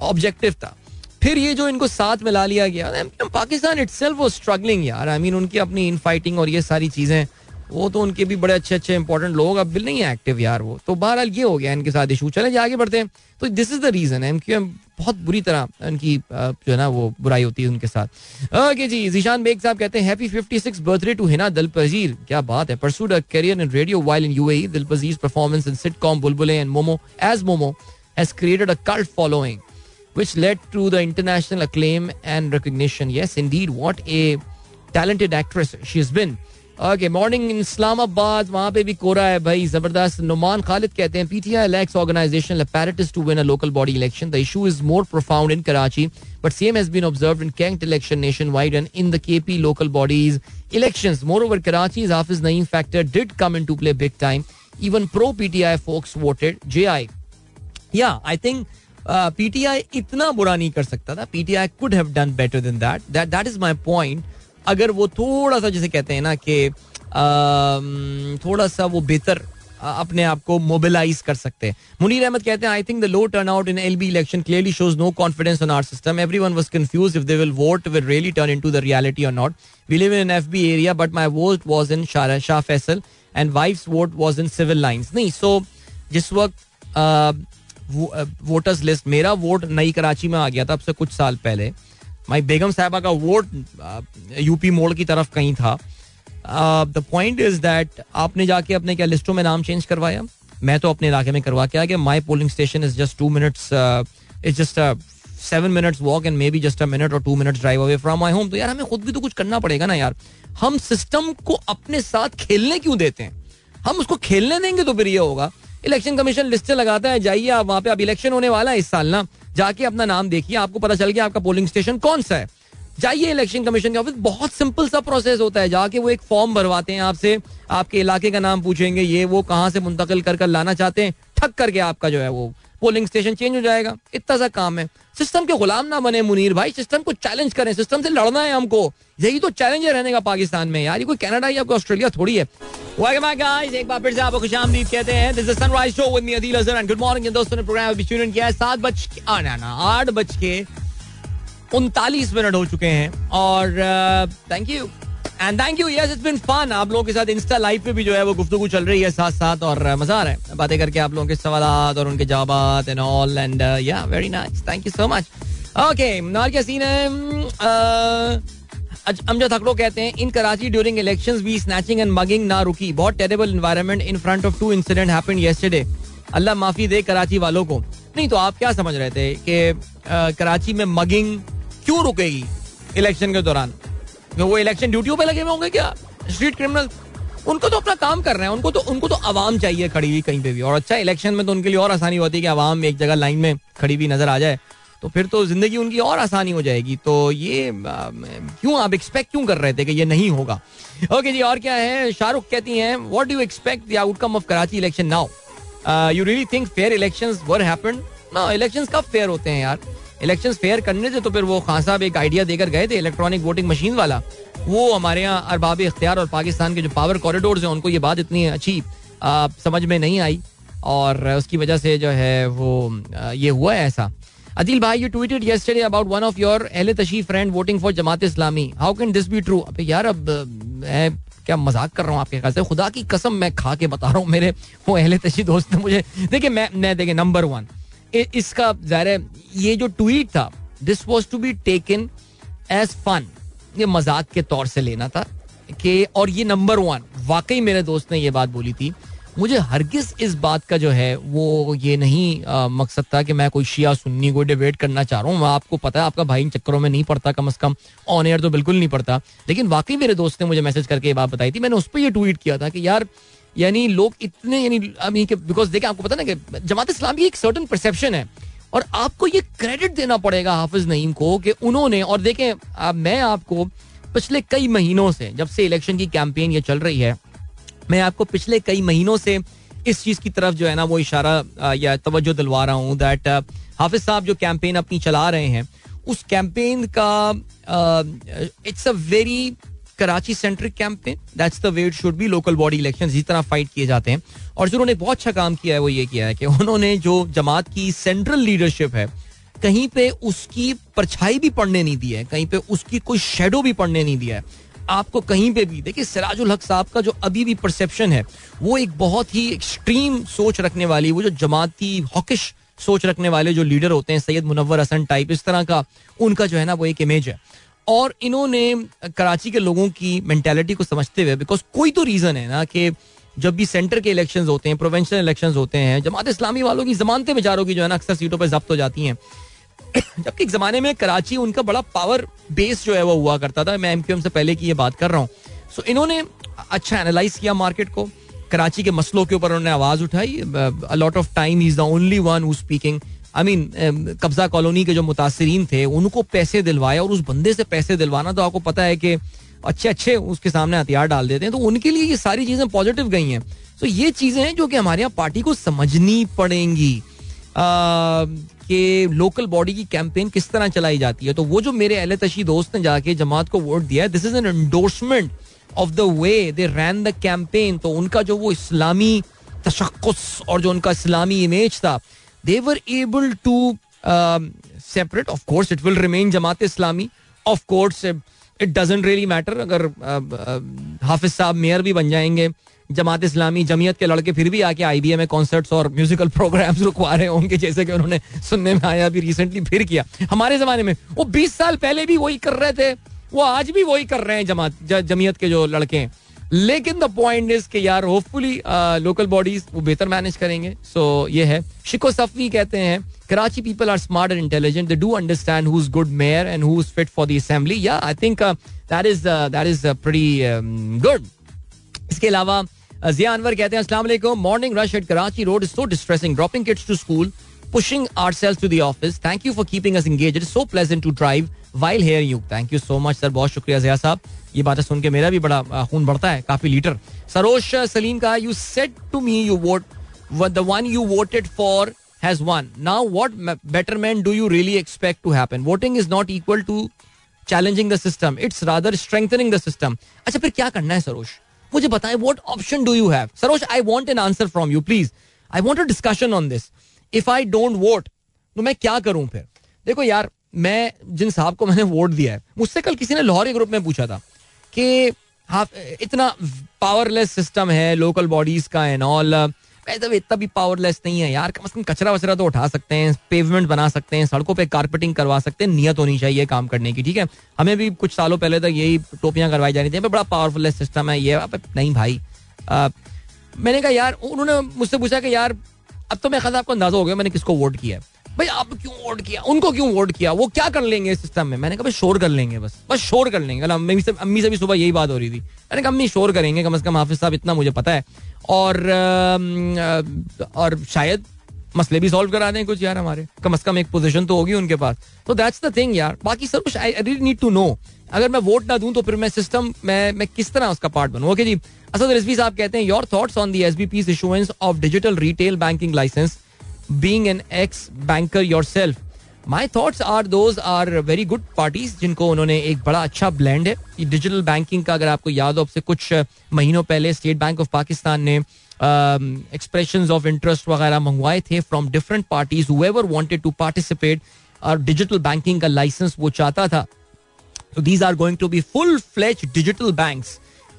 ऑब्जेक्टिव था। फिर ये जो इनको साथ में ला लिया गया पाकिस्तान इट सेल्फ स्ट्रगलिंग यार। आई I मीन mean, उनकी अपनी इन फाइटिंग और ये सारी चीज़ें वो तो उनके भी बड़े अच्छे अच्छे इंपॉर्टेंट लोग अब बिल नहीं है एक्टिव यार वो। तो बहरहाल ये हो गया इनके साथ इशू चले आगे बढ़ते हैं। तो this is the reason Q M बहुत बुरी तरह उनकी जो है ना वो बुराई होती है उनके साथ। ओके जी जीशान बेग साहब कहते हैं happy 56 birthday to Hina Dilpazir. क्या बात है pursued career in radio while in UAE Dilpazir performance in sitcom Bulbule and Momo as Momo has created a cult following which led to the international acclaim and recognition. Yes, indeed, what a talented actress she has been. Okay morning in Islamabad वहाँ पे भी कोरा है भाई ज़बरदस्त नुमान खालिद कहते हैं PTI lacks organisation apparatus to win a local body election. The issue is more profound in Karachi, but same has been observed in Kent election nationwide and in the KP local bodies elections. Moreover, Karachi's Hafiz Naeem factor did come into play big time. Even pro PTI folks voted JI. Yeah, I think PTI uh, इतना बुरा नहीं कर सकता था PTI could have done better than that that is my point अगर वो थोड़ा सा, जैसे कहते हैं ना कि थोड़ा सा वो बेहतर अपने आप को मोबिलाइज कर सकते हैं। मुनीर अहमद कहते हैं I think the low turnout in L B election clearly shows no confidence on our system everyone was confuse if they will vote will really turn into the reality or not we live in F B area but my vote was in Shah Faisal and wife vote was in Civil Lines नहीं सो जिस वक्त वोटर्स लिस्ट मेरा वोट नई कराची में आ गया था, अब से कुछ साल पहले माई बेगम साहबा का वोट यूपी मोड़ की तरफ़ कहीं था। द पॉइंट इज़ दैट आपने जाके अपने क्या लिस्टों में नाम चेंज करवाया? मैं तो अपने इलाके में करवा के आ गया। My polling station is just two minutes is just seven minutes walk and maybe just a minute or two minutes drive away from my home तो यार हमें खुद भी तो कुछ करना पड़ेगा ना यार। हम सिस्टम को अपने साथ खेलने क्यों देते हैं? हम उसको खेलने देंगे तो फिर ये होगा। इलेक्शन कमीशन लिस्टें लगाता है, जाइए आप वहाँ पे। अब इलेक्शन होने वाला है इस साल ना। जाके अपना नाम देखिए, आपको पता चल गया आपका पोलिंग स्टेशन कौन सा है। जाइए इलेक्शन कमीशन के ऑफ़िस, बहुत सिंपल सा प्रोसेस होता है। जाके वो एक फॉर्म भरवाते हैं आपसे, आपके इलाके का नाम पूछेंगे, ये वो कहाँ से मुंतकिल कर कर लाना चाहते हैं ठक करके आपका जो है वो पोलिंग स्टेशन चेंज हो जाएगा। इतना सा काम है। सिस्टम के गुलाम ना बने, मुनीर भाई सिस्टम को चैलेंज करें। सिस्टम से लड़ना है हमको। यही तो चैलेंज है रहने का पाकिस्तान में। यार, ये कोई कनाडा या कोई ऑस्ट्रेलिया थोड़ी है। Welcome back, guys. एक बार फिर से आपको खुशामदीद कहते हैं। This is Sunrise Show with me Adeel Azhar and good morning दोस्तों ने प्रोग्राम अभी ट्यून किया है। सात बज ना ना, आठ बज के उनतालीस मिनट हो चुके हैं। और thank you and thank you yes it's been fun आप लोगों के साथ इंस्टा लाइव पे भी जो है वो गुफ्तगू चल रही है साथ साथ और मज़ा आ रहा है। बातें करके आप लोगों के सवाल और उनके जवाब and all and yeah very nice thank you so much okay नार क्या सीन है? अमजद हकड़ो कहते हैं, in Karachi during elections we snatching and mugging ना रुकी। बहुत terrible environment in front of two incident happened yesterday Allah माफ़ी दे कराची वालों को. नहीं तो आप क्या समझ रहे थे कि कराची में मगिंग क्यों रुकेगी इलेक्शन के दौरान? वो इलेक्शन ड्यूटियों पे लगे हुए होंगे क्या? स्ट्रीट क्रिमिनल उनको तो अपना काम कर रहे हैं, उनको तो उनको तो आवाम चाहिए खड़ी हुई कहीं पे भी। और अच्छा इलेक्शन में तो उनके लिए और आसानी होती है कि आवाम एक जगह लाइन में खड़ी हुई नज़र आ जाए। तो फिर तो ज़िंदगी उनकी और आसानी हो जाएगी। तो ये क्यों आप एक्सपेक्ट क्यों कर रहे थे कि ये नहीं होगा? ओके जी, और क्या है? शाहरुख कहती हैं what do expect the outcome of Karachi election now you really think fair elections were happened ना इलेक्शंस कब फेयर होते हैं यार? इलेक्शन फेयर करने से तो फिर वो खान साहब एक आइडिया देकर गए थे इलेक्ट्रॉनिक वोटिंग मशीन वाला। वो हमारे यहाँ अरबाब इख्तियार और पाकिस्तान के जो पावर कॉरिडोर हैं, उनको ये बात इतनी अच्छी समझ में नहीं आई। और उसकी वजह से जो है वो ये हुआ है ऐसा। अदिल भाई you tweeted yesterday about one of your अहले तशी friend voting for Jamaat Islami how can this be true अब यार, अब मैं क्या मज़ाक कर रहा हूँ आपके ख्याल से? खुदा की कसम, मैं खा के बता रहा हूँ मेरे वो अहले तशी दोस्त ने मुझे देखिए, मैं मैं देखिए नंबर वन इसका ज़ाहिर है ये जो ट्वीट था this was to be taken as fun ये मज़ाक के तौर से लेना था कि और ये नंबर वन वाकई मेरे दोस्त ने ये बात बोली थी। मुझे हरगिज इस बात का जो है वो ये नहीं आ, मकसद था कि मैं कोई शिया सुन्नी को डिबेट करना चाह रहा हूँ। आपको पता है आपका भाई इन चक्करों में नहीं पड़ता कम अज कम ऑन एयर तो बिल्कुल नहीं पड़ता। लेकिन वाकई मेरे दोस्त ने मुझे मैसेज करके ये बात बताई थी। मैंने उस पर ये ट्वीट किया था कि यार यानी लोग इतने यानी बिकॉज़ देखिए आपको पता ना कि जमात इस्लामी एक सर्टन परसेप्शन है और आपको ये क्रेडिट देना पड़ेगा हाफिज नईम को कि उन्होंने और देखें आ, मैं आपको पिछले कई महीनों से जब से इलेक्शन की कैंपेन ये चल रही है मैं आपको पिछले कई महीनों से इस चीज़ की तरफ़ जो है ना वो इशारा या तवज्जो दिलवा रहा हूँ दैट हाफिज साहब जो कैंपेन अपनी चला रहे हैं उस कैंपेन का it's a very Karachi centric campaign that's the way it should be local body election इसी तरह फाइट किए जाते हैं। और जो उन्होंने बहुत अच्छा काम किया है, वो ये किया है कि उन्होंने जो जमात की सेंट्रल लीडरशिप है, कहीं पे उसकी परछाई भी पड़ने नहीं दी है, कहीं पे उसकी कोई शेडो भी पड़ने नहीं दिया है। आपको कहीं पे भी, देखिए, सिराजुल हक साहब का जो अभी भी परसेप्शन है, वो एक बहुत ही एक्सट्रीम सोच रखने वाली, वो जो जमाती हॉकिश सोच रखने वाले जो लीडर होते हैं, सैयद मुनवर हसन टाइप इस तरह का, उनका जो है ना, वो एक इमेज है। और इन्होंने कराची के लोगों की मैंटेलिटी को समझते हुए बिकॉज़ कोई तो रीजन है ना कि जब भी सेंटर के इलेक्शन होते हैं प्रोवेंशनल इलेक्शन होते हैं, जमात इस्लामी वालों की जमानतें बेचारों की जो है ना अक्सर सीटों पर जब्त हो जाती हैं। जबकि एक जमाने में कराची उनका बड़ा पावर बेस जो है वो हुआ करता था। मैं एम से पहले की ये बात कर रहा हूँ। सो इन्होंने अच्छा एनालाइज किया मार्केट को। कराची के मसलों के ऊपर उन्होंने आवाज़ उठाई। Lot of time is the only one who speaking I mean कब्जा कॉलोनी के जो मुतासरीन थे, उनको पैसे दिलवाए और उस बंदे से पैसे दिलवाना तो आपको पता है कि अच्छे अच्छे उसके सामने हथियार डाल देते हैं। तो उनके लिए ये सारी चीज़ें पॉजिटिव गई हैं। तो ये चीज़ें हैं जो कि हमारे यहाँ पार्टी को समझनी पड़ेंगी। कि लोकल बॉडी की कैंपेन किस तरह चलाई जाती है। तो वो जो मेरे अहले तशी दोस्त ने जाके जमात को वोट दिया है this is an endorsement of the way they ran the campaign तो उनका जो वो इस्लामी तशक्स और जो उनका इस्लामी इमेज था were able to um, separate. Of course, it will remain Jamaat Islami. Of course, it doesn't really matter अगर हाफिज साहब मेयर भी बन जाएँगे जमात इस्लामी जमीयत के लड़के फिर भी आके आई बी एम कॉन्सर्ट्स और म्यूजिकल प्रोग्राम्स रुकवा रहे होंगे जैसे कि उन्होंने सुनने में आया अभी रिसेंटली फिर किया हमारे जमाने में वो 20 साल पहले भी वही कर रहे थे वो आज भी वही कर रहे हैं जमात जमीयत के जो लड़के हैं लेकिन द पॉइंट इज़ कि यार होपफुली लोकल बॉडीज वो बेहतर मैनेज करेंगे। सो so, ये है। शिको सफी कहते हैं Karachi people are smart and intelligent they do understand who is good mayor and who is fit for the assembly yeah I think that is that is pretty good इसके अलावा uh, जिया अनवर कहते हैं अस्सलाम वालेकुम morning rush at Karachi road is so distressing dropping kids to school pushing ourselves to the office. Thank you for keeping us engaged. It is so pleasant to drive. While here you thank you so much sir बहुत शुक्रिया जया साहब। ये बातें सुन के मेरा भी बड़ा खून बढ़ता है, काफ़ी लीटर। सरोज सलीम का you set to me you vote the one you voted for has won now what betterment do you really expect to happen voting is not equal to challenging the system it's rather strengthening the system अच्छा फिर क्या करना है, सरोज? मुझे बताएँ what option do you have Saroj I want an answer from you please I want a discussion on this if I don't vote तो मैं क्या करूँ फिर? देखो यार मैं जिन साहब को मैंने वोट दिया है मुझसे कल किसी ने लाहौर ग्रुप में पूछा था कि हाफ़ इतना पावरलेस सिस्टम है लोकल बॉडीज का एंड ऑल वैसे इतना भी पावरलेस नहीं है यार कम से कम कचरा वचरा तो उठा सकते हैं पेवमेंट बना सकते हैं सड़कों पे कारपेटिंग करवा सकते हैं नियत होनी चाहिए काम करने की ठीक है? हमें भी कुछ सालों पहले तक यही टोपियाँ करवाई जानी थी बड़ा पावरफुल सिस्टम है ये नहीं भाई। आ, मैंने कहा यार उन्होंने मुझसे पूछा कि यार अब तो मैं खास आपको अंदाज़ा हो गया मैंने किसको वोट किया है। भाई आप क्यों वोट किया? उनको क्यों वोट किया? वो क्या कर लेंगे इस सिस्टम में? मैंने कहा शोर कर लेंगे बस। बस शोर कर लेंगे। अम्मी से अम्मी से भी सुबह यही बात हो रही थी। मैंने कहा, अम्मी, शोर करेंगे कम अज़ कम हाफिज साहब, इतना मुझे पता है। और और शायद मसले भी सॉल्व करा दें कुछ यार हमारे। कम अज कम एक पोजीशन तो होगी उनके पास। तो दैट्स द थिंग यार। बाकी सब कुछ I really need to know अगर मैं वोट ना दूँ तो फिर मैं सिस्टम मैं मैं किस तरह उसका पार्ट बनूं? ओके जी। असद रिजवी साहब कहते हैं your thoughts on the SBP issuance of digital retail banking licence being an ex banker yourself my thoughts are those are very good parties जिनको उन्होंने एक बड़ा अच्छा ब्लैंड है। डिजिटल बैंकिंग का अगर आपको याद हो से कुछ महीनों पहले स्टेट बैंक ऑफ़ पाकिस्तान ने एक्सप्रेशन ऑफ़ इंटरेस्ट वगैरह मंगवाए थे from different parties whoever wanted to participate और डिजिटल बैंकिंग का लाइसेंस वो चाहता था। तो these are going to be full fledge digital bank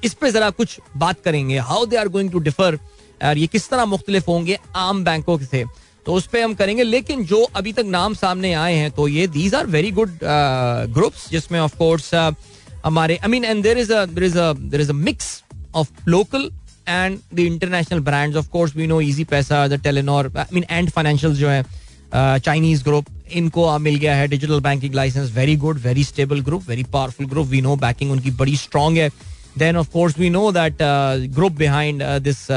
इस पर जरा कुछ बात करेंगे how they are going to differ और ये किस तरह मुख्तलिफ़ होंगे आम बैंकों से। तो उस पर हम करेंगे। लेकिन जो अभी तक नाम सामने आए हैं तो ये these are very good groups जिसमें ऑफ़ कोर्स uh, हमारे I mean and there is is there is a mix of local and the international brands of course we know Easypaisa the Telenor I mean and financial जो है चाइनीज़ ग्रुप इनको मिल गया है। Digital banking licence very good very stable group very powerful group we know backing उनकी बड़ी स्ट्रांग है। Then of course we know that group behind this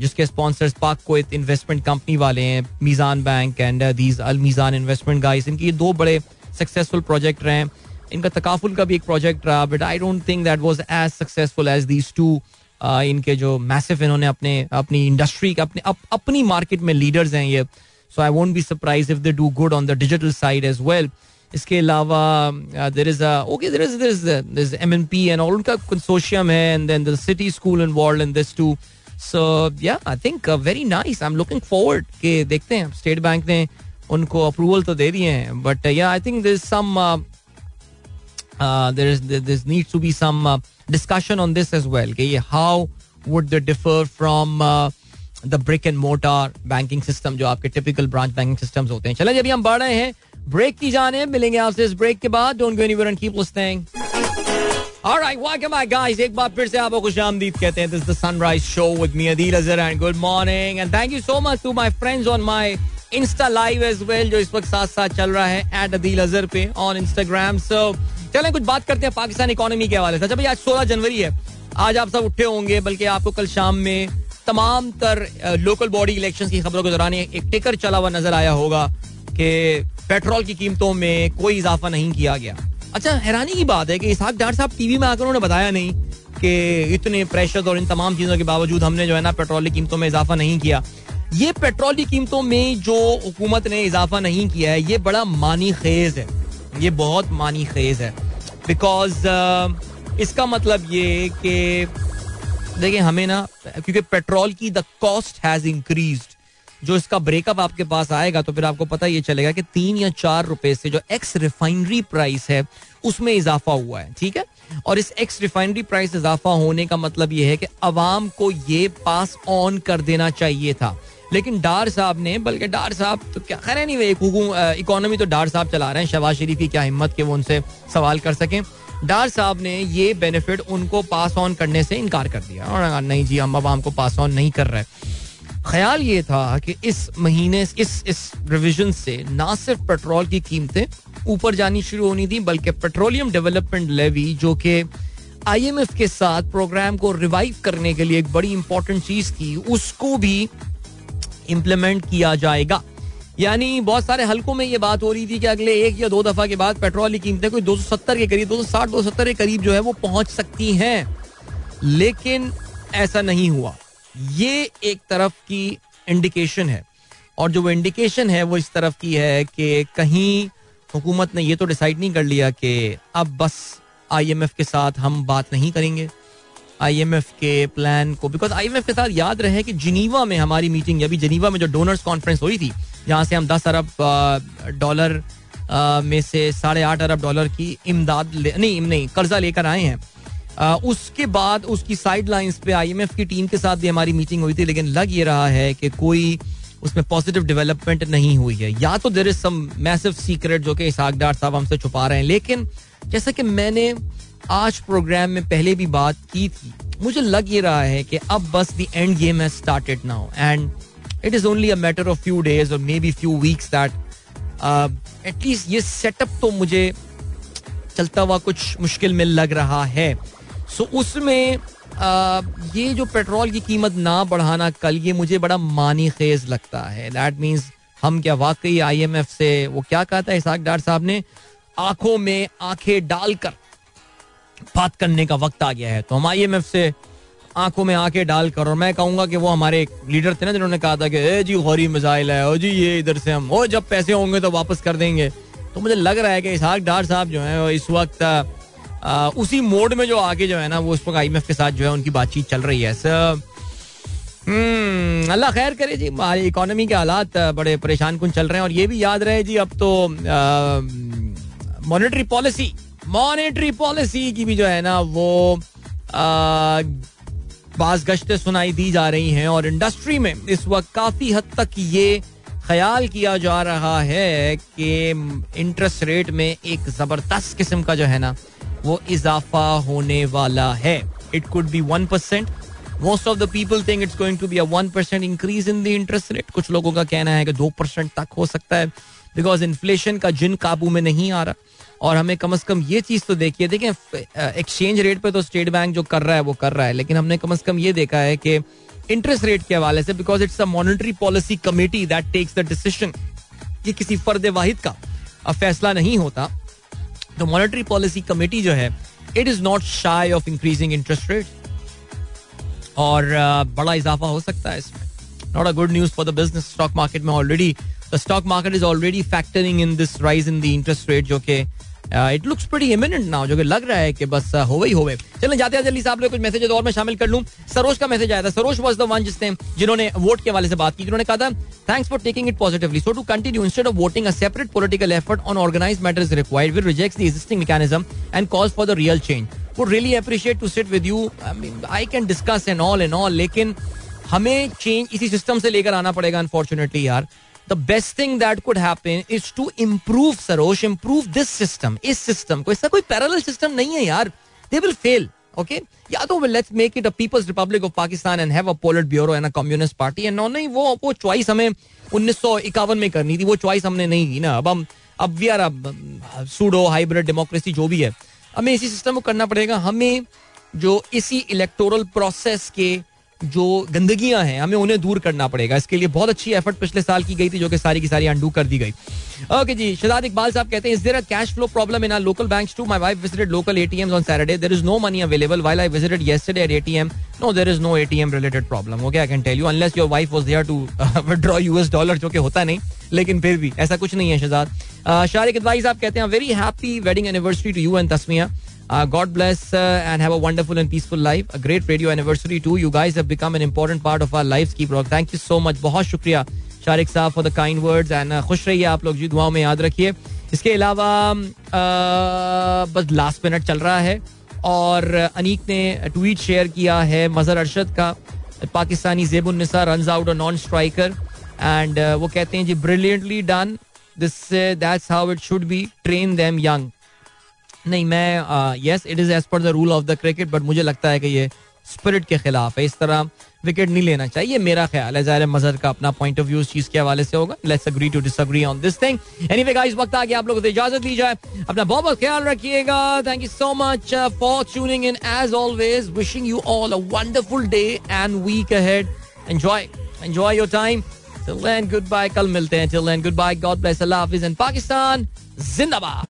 जिसके स्पॉन्सर्स पाक को इन्वेस्टमेंट कंपनी वाले हैं Meezan bank and these Al Meezan investment guys इनकी दो बड़े सक्सेसफुल प्रोजेक्ट रहे हैं। इनका तकाफुल का भी एक प्रोजेक्ट रहा but I don't think that was as successful as these two इनके जो मैसिव इन्होंने अपने अपनी इंडस्ट्री के अपने अप, अपनी मार्केट में लीडर्स हैं ये। So I won't be surprise if they do good on the digital side as well इसके अलावा there is okay there is there is M N P and उनका कंसोशियम है and then the city school involve in this too so yeah I think very nice I am looking forward के देखते हैं स्टेट बैंक ने उनको अप्रूवल तो दे दिए हैं but yeah I think this some there this needs to be some discussion on this as well कि ये how would the differ from the brick and mortar banking system जो आपके टिपिकल ब्रांच बैंकिंग सिस्टम्स होते हैं चलें अभी हम बढ़ रहे हैं ब्रेक की जाने मिलेंगे आपसे इस ब्रेक के बाद don't go anywhere and keep listening Welcome back, guys. एक बार फिर से आपको खुशामदीद कहते हैं. Is the Sunrise Show with me, Adil Azhar, and good morning and thank you so much to my friends on my Insta Live as well, जो इस वक्त साथ साथ चल रहा है, at Adil Azhar पे on Instagram. So, चलें, कुछ बात करते हैं पाकिस्तान इकोनॉमी के हवाले से. अच्छा भाई, आज 16 जनवरी है. आज आप सब उठे होंगे, बल्कि आपको कल शाम में तमाम तर लोकल बॉडी इलेक्शन की खबरों के दौरान एक टिकर चला हुआ नज़र आया होगा कि पेट्रोल की कीमतों में कोई इजाफा नहीं किया गया अच्छा हैरानी की बात है कि इसहाक डार साहब टीवी में आकर उन्होंने बताया नहीं कि इतने प्रेशर और इन तमाम चीज़ों के बावजूद हमने जो है ना पेट्रोल की कीमतों में इजाफा नहीं किया। ये पेट्रोल की कीमतों में जो हुकूमत ने इजाफा नहीं किया है ये बड़ा मानी खेज है। ये बहुत मानी खेज है। बिकॉज़ uh, इसका मतलब ये कि देखिए हमें ना क्योंकि पेट्रोल की द कॉस्ट हैज़ इंक्रीज्ड जो इसका ब्रेकअप आपके पास आएगा तो फिर आपको पता ये चलेगा कि तीन या चार रुपए से जो एक्स रिफाइनरी प्राइस है, उसमें इजाफा हुआ है, ठीक है? और इस एक्स रिफाइनरी प्राइस इजाफा होने का मतलब ये है कि अवाम को ये पास ऑन कर देना चाहिए था। लेकिन डार साहब ने, बल्कि डार साहब तो क्या खैर नहीं एक इकोनॉमी तो डार साहब चला रहे हैं, शहबाज शरीफ की क्या हिम्मत के वो उनसे सवाल कर सकें। डार साहब ने ये बेनिफिट उनको पास ऑन करने से इनकार कर दिया। और नहीं जी, हम अवाम को पास ऑन नहीं कर रहे। ख्याल ये था कि इस महीने, इस इस रिविजन से ना सिर्फ़ पेट्रोल की कीमतें ऊपर जानी शुरू होनी थी, बल्कि पेट्रोलियम डेवलपमेंट लेवी जो कि आईएमएफ के साथ प्रोग्राम को रिवाइव करने के लिए एक बड़ी इंपॉर्टेंट चीज़ थी, उसको भी इम्प्लीमेंट किया जाएगा। यानी बहुत सारे हलकों में ये बात हो रही थी कि अगले एक या दो दफ़ा के बाद पेट्रोल की कीमतें कोई 270 के करीब 260 270 के करीब जो है वो पहुँच सकती हैं। लेकिन ऐसा नहीं हुआ। ये एक तरफ़ की इंडिकेशन है। और जो वो इंडिकेशन है, वो इस तरफ़ की है कि कहीं हुकूमत ने ये तो डिसाइड नहीं कर लिया कि अब बस आईएमएफ के साथ हम बात नहीं करेंगे। आईएमएफ के प्लान को बिकॉज़ आईएमएफ के साथ याद रहे कि जिनीवा में हमारी मीटिंग अभी जिनीवा में जो डोनर्स कॉन्फ्रेंस हुई थी, जहाँ से हम दस अरब डॉलर में से साढ़े आठ अरब डॉलर की इमदाद नहीं नहीं, कर्जा लेकर आए हैं। उसके बाद उसकी साइड लाइंस पे आईएमएफ की टीम के साथ भी हमारी मीटिंग हुई थी, लेकिन लग ये रहा है कि कोई उसमें पॉजिटिव डेवलपमेंट नहीं हुई है। या तो there is some massive secret जो कि इसाक डार साहब हमसे छुपा रहे हैं, लेकिन जैसा कि मैंने आज प्रोग्राम में पहले भी बात की थी, मुझे लग ये रहा है कि अब बस the end game has started now and it is only a matter of few days और maybe few weeks that at least ये सेटअप तो मुझे चलता हुआ कुछ मुश्किल में लग रहा है। सो उसमें ये जो पेट्रोल की कीमत ना बढ़ाना कल, ये मुझे बड़ा मानी खेज लगता है। दैट मीन्स हम क्या वाकई आईएमएफ से, वो क्या कहा था इसाक डार साहब ने? आँखों में आँखें डालकर बात करने का वक्त आ गया है। तो हम आईएमएफ से आँखों में आँखें डालकर, और मैं कहूँगा कि वो हमारे एक लीडर थे ना, जिन्होंने कहा था कि, ए जी, गौरी मिसाइल है, ओ जी, ये इधर से हम, ओ जब पैसे होंगे तो वापस कर देंगे। तो मुझे लग रहा है कि इसहाक डार साहब जो है इस वक्त उसी मोड में जो आगे जो है ना वो उस वक्त आई के साथ जो है उनकी बातचीत चल रही है। सर हम्म, अल्लाह खैर करे जी हमारी इकोनॉमी के हालात बड़े परेशान कन चल रहे हैं। और ये भी याद रहे जी अब तो मॉनेटरी पॉलिसी मॉनेटरी पॉलिसी की भी जो है ना वो बाज गश्तें सुनाई दी जा रही हैं। और इंडस्ट्री में इस वक्त काफ़ी हद तक ये ख्याल किया जा रहा है कि इंटरेस्ट रेट में एक ज़बरदस्त किस्म का जो है ना वो इजाफा होने वाला है। It could be one percent most of the people think it's going to be a one percent increase in the interest rate कुछ लोगों का कहना है कि दो परसेंट तक हो सकता है। बिकॉज़ इन्फ्लेशन का जिन काबू में नहीं आ रहा। और हमें कम से कम ये चीज़ तो देखिए देखें एक्सचेंज रेट पे तो स्टेट बैंक जो कर रहा है, वो कर रहा है। लेकिन हमने कम से कम ये देखा है कि इंटरेस्ट रेट के हवाले से because it's a monetary policy committee that takes the decision ये किसी फर्द वाहिद का फैसला नहीं होता। तो मॉनिटरी पॉलिसी कमेटी जो है it is not shy of increasing interest rate और बड़ा इजाफा हो सकता है इसमें। Not a good news for the business stock market में already the stock market is already factoring in this rise in the interest rate जो कि it looks pretty imminent now जो कि लग रहा है कि बस uh, हो गई हो गए चलें जाते हैं जल्दी से आप लोग कुछ मैसेज और मैं शामिल कर लूँ। सरोज का मैसेज आया था। सरोज वाज द वन जिसने जिन्होंने वोट के हवाले से बात की। जिन्होंने कहा था thanks for taking it positively so to continue instead of voting a separate political effort on organize matters required will rejects the existing mechanism and calls for the real change appreciate to sit with you. I mean, I can discuss and all and all, लेकिन हमें चेंज इसी सिस्टम से लेकर आना पड़ेगा अनफॉर्चुनेटली यार। The best thing that could happen is to improve Sarosh improve this system इस सिस्टम को। इसका कोई पैरल सिस्टम नहीं है यार। दे विल फेल ओके या तो let's make it a people's republic of Pakistan and have a politburo and a communist party and नहीं, वो वो चॉइस हमें उन्नीस सौ इक्यावन में करनी थी, वो चॉइस हमने नहीं की ना। अब हम, अब we are pseudo hybrid democracy जो भी है, हमें इसी सिस्टम को करना पड़ेगा। हमें जो इसी इलेक्टोरल प्रोसेस के जो गंदगियाँ हैं, हमें उन्हें दूर करना पड़ेगा। इसके लिए बहुत अच्छी एफर्ट पिछले साल की गई थी, जो कि सारी की सारी अंडू कर दी गई। ओके जी, शहजाद इकबाल साहब कहते हैं is there a cash flow problem in our local banks too my wife visited local ATMs on Saturday there is no money available while I visited yesterday at ATM no there is no ATM related problem okay I can tell you unless your wife was there to withdraw US dollar जो कि होता नहीं, लेकिन फिर भी, ऐसा कुछ नहीं है शहजाद। शारिक इकबाल साहब कहते हैं very happy wedding anniversary to you and Tasmia Uh, bless and have a have and peaceful life a great radio anniversary to you too. You become an become part our lives. Keep rock. Thank you so much. बहुत शुक्रिया शारिक साहब for the kind words and खुश रहिए आप लोग जी दुआओं में याद रखिए इसके अलावा uh, बस लास्ट मिनट चल रहा है और अनीक ने ट्वीट शेयर किया है मजहर अरशद का पाकिस्तानी जेबुलनिसा रन आउट और नॉन स्ट्राइकर एंड वो कहते हैं जी brilliantly done this that's how it should be train them young नहीं, मैं yes it is as per the rule of the cricket but मुझे लगता है कि ये स्पिरिट के खिलाफ है। इस तरह विकेट नहीं लेना चाहिए। मेरा ख्याल है, ज़ाहिर मजहर का अपना पॉइंट ऑफ़ व्यू इस चीज़ के हवाले से होगा। Let's agree to disagree on this thing anyway guys वक्त आ गया, आप लोगों को इजाज़त दी जाए। अपना बहुत बहुत ख्याल रखिएगा। Thank you so much for tuning in as always wishing you all a wonderful day and week ahead enjoy enjoy your time till then goodbye कल मिलते हैं। Till then goodbye God bless अल्लाह हाफिज एंड पाकिस्तान जिंदाबाद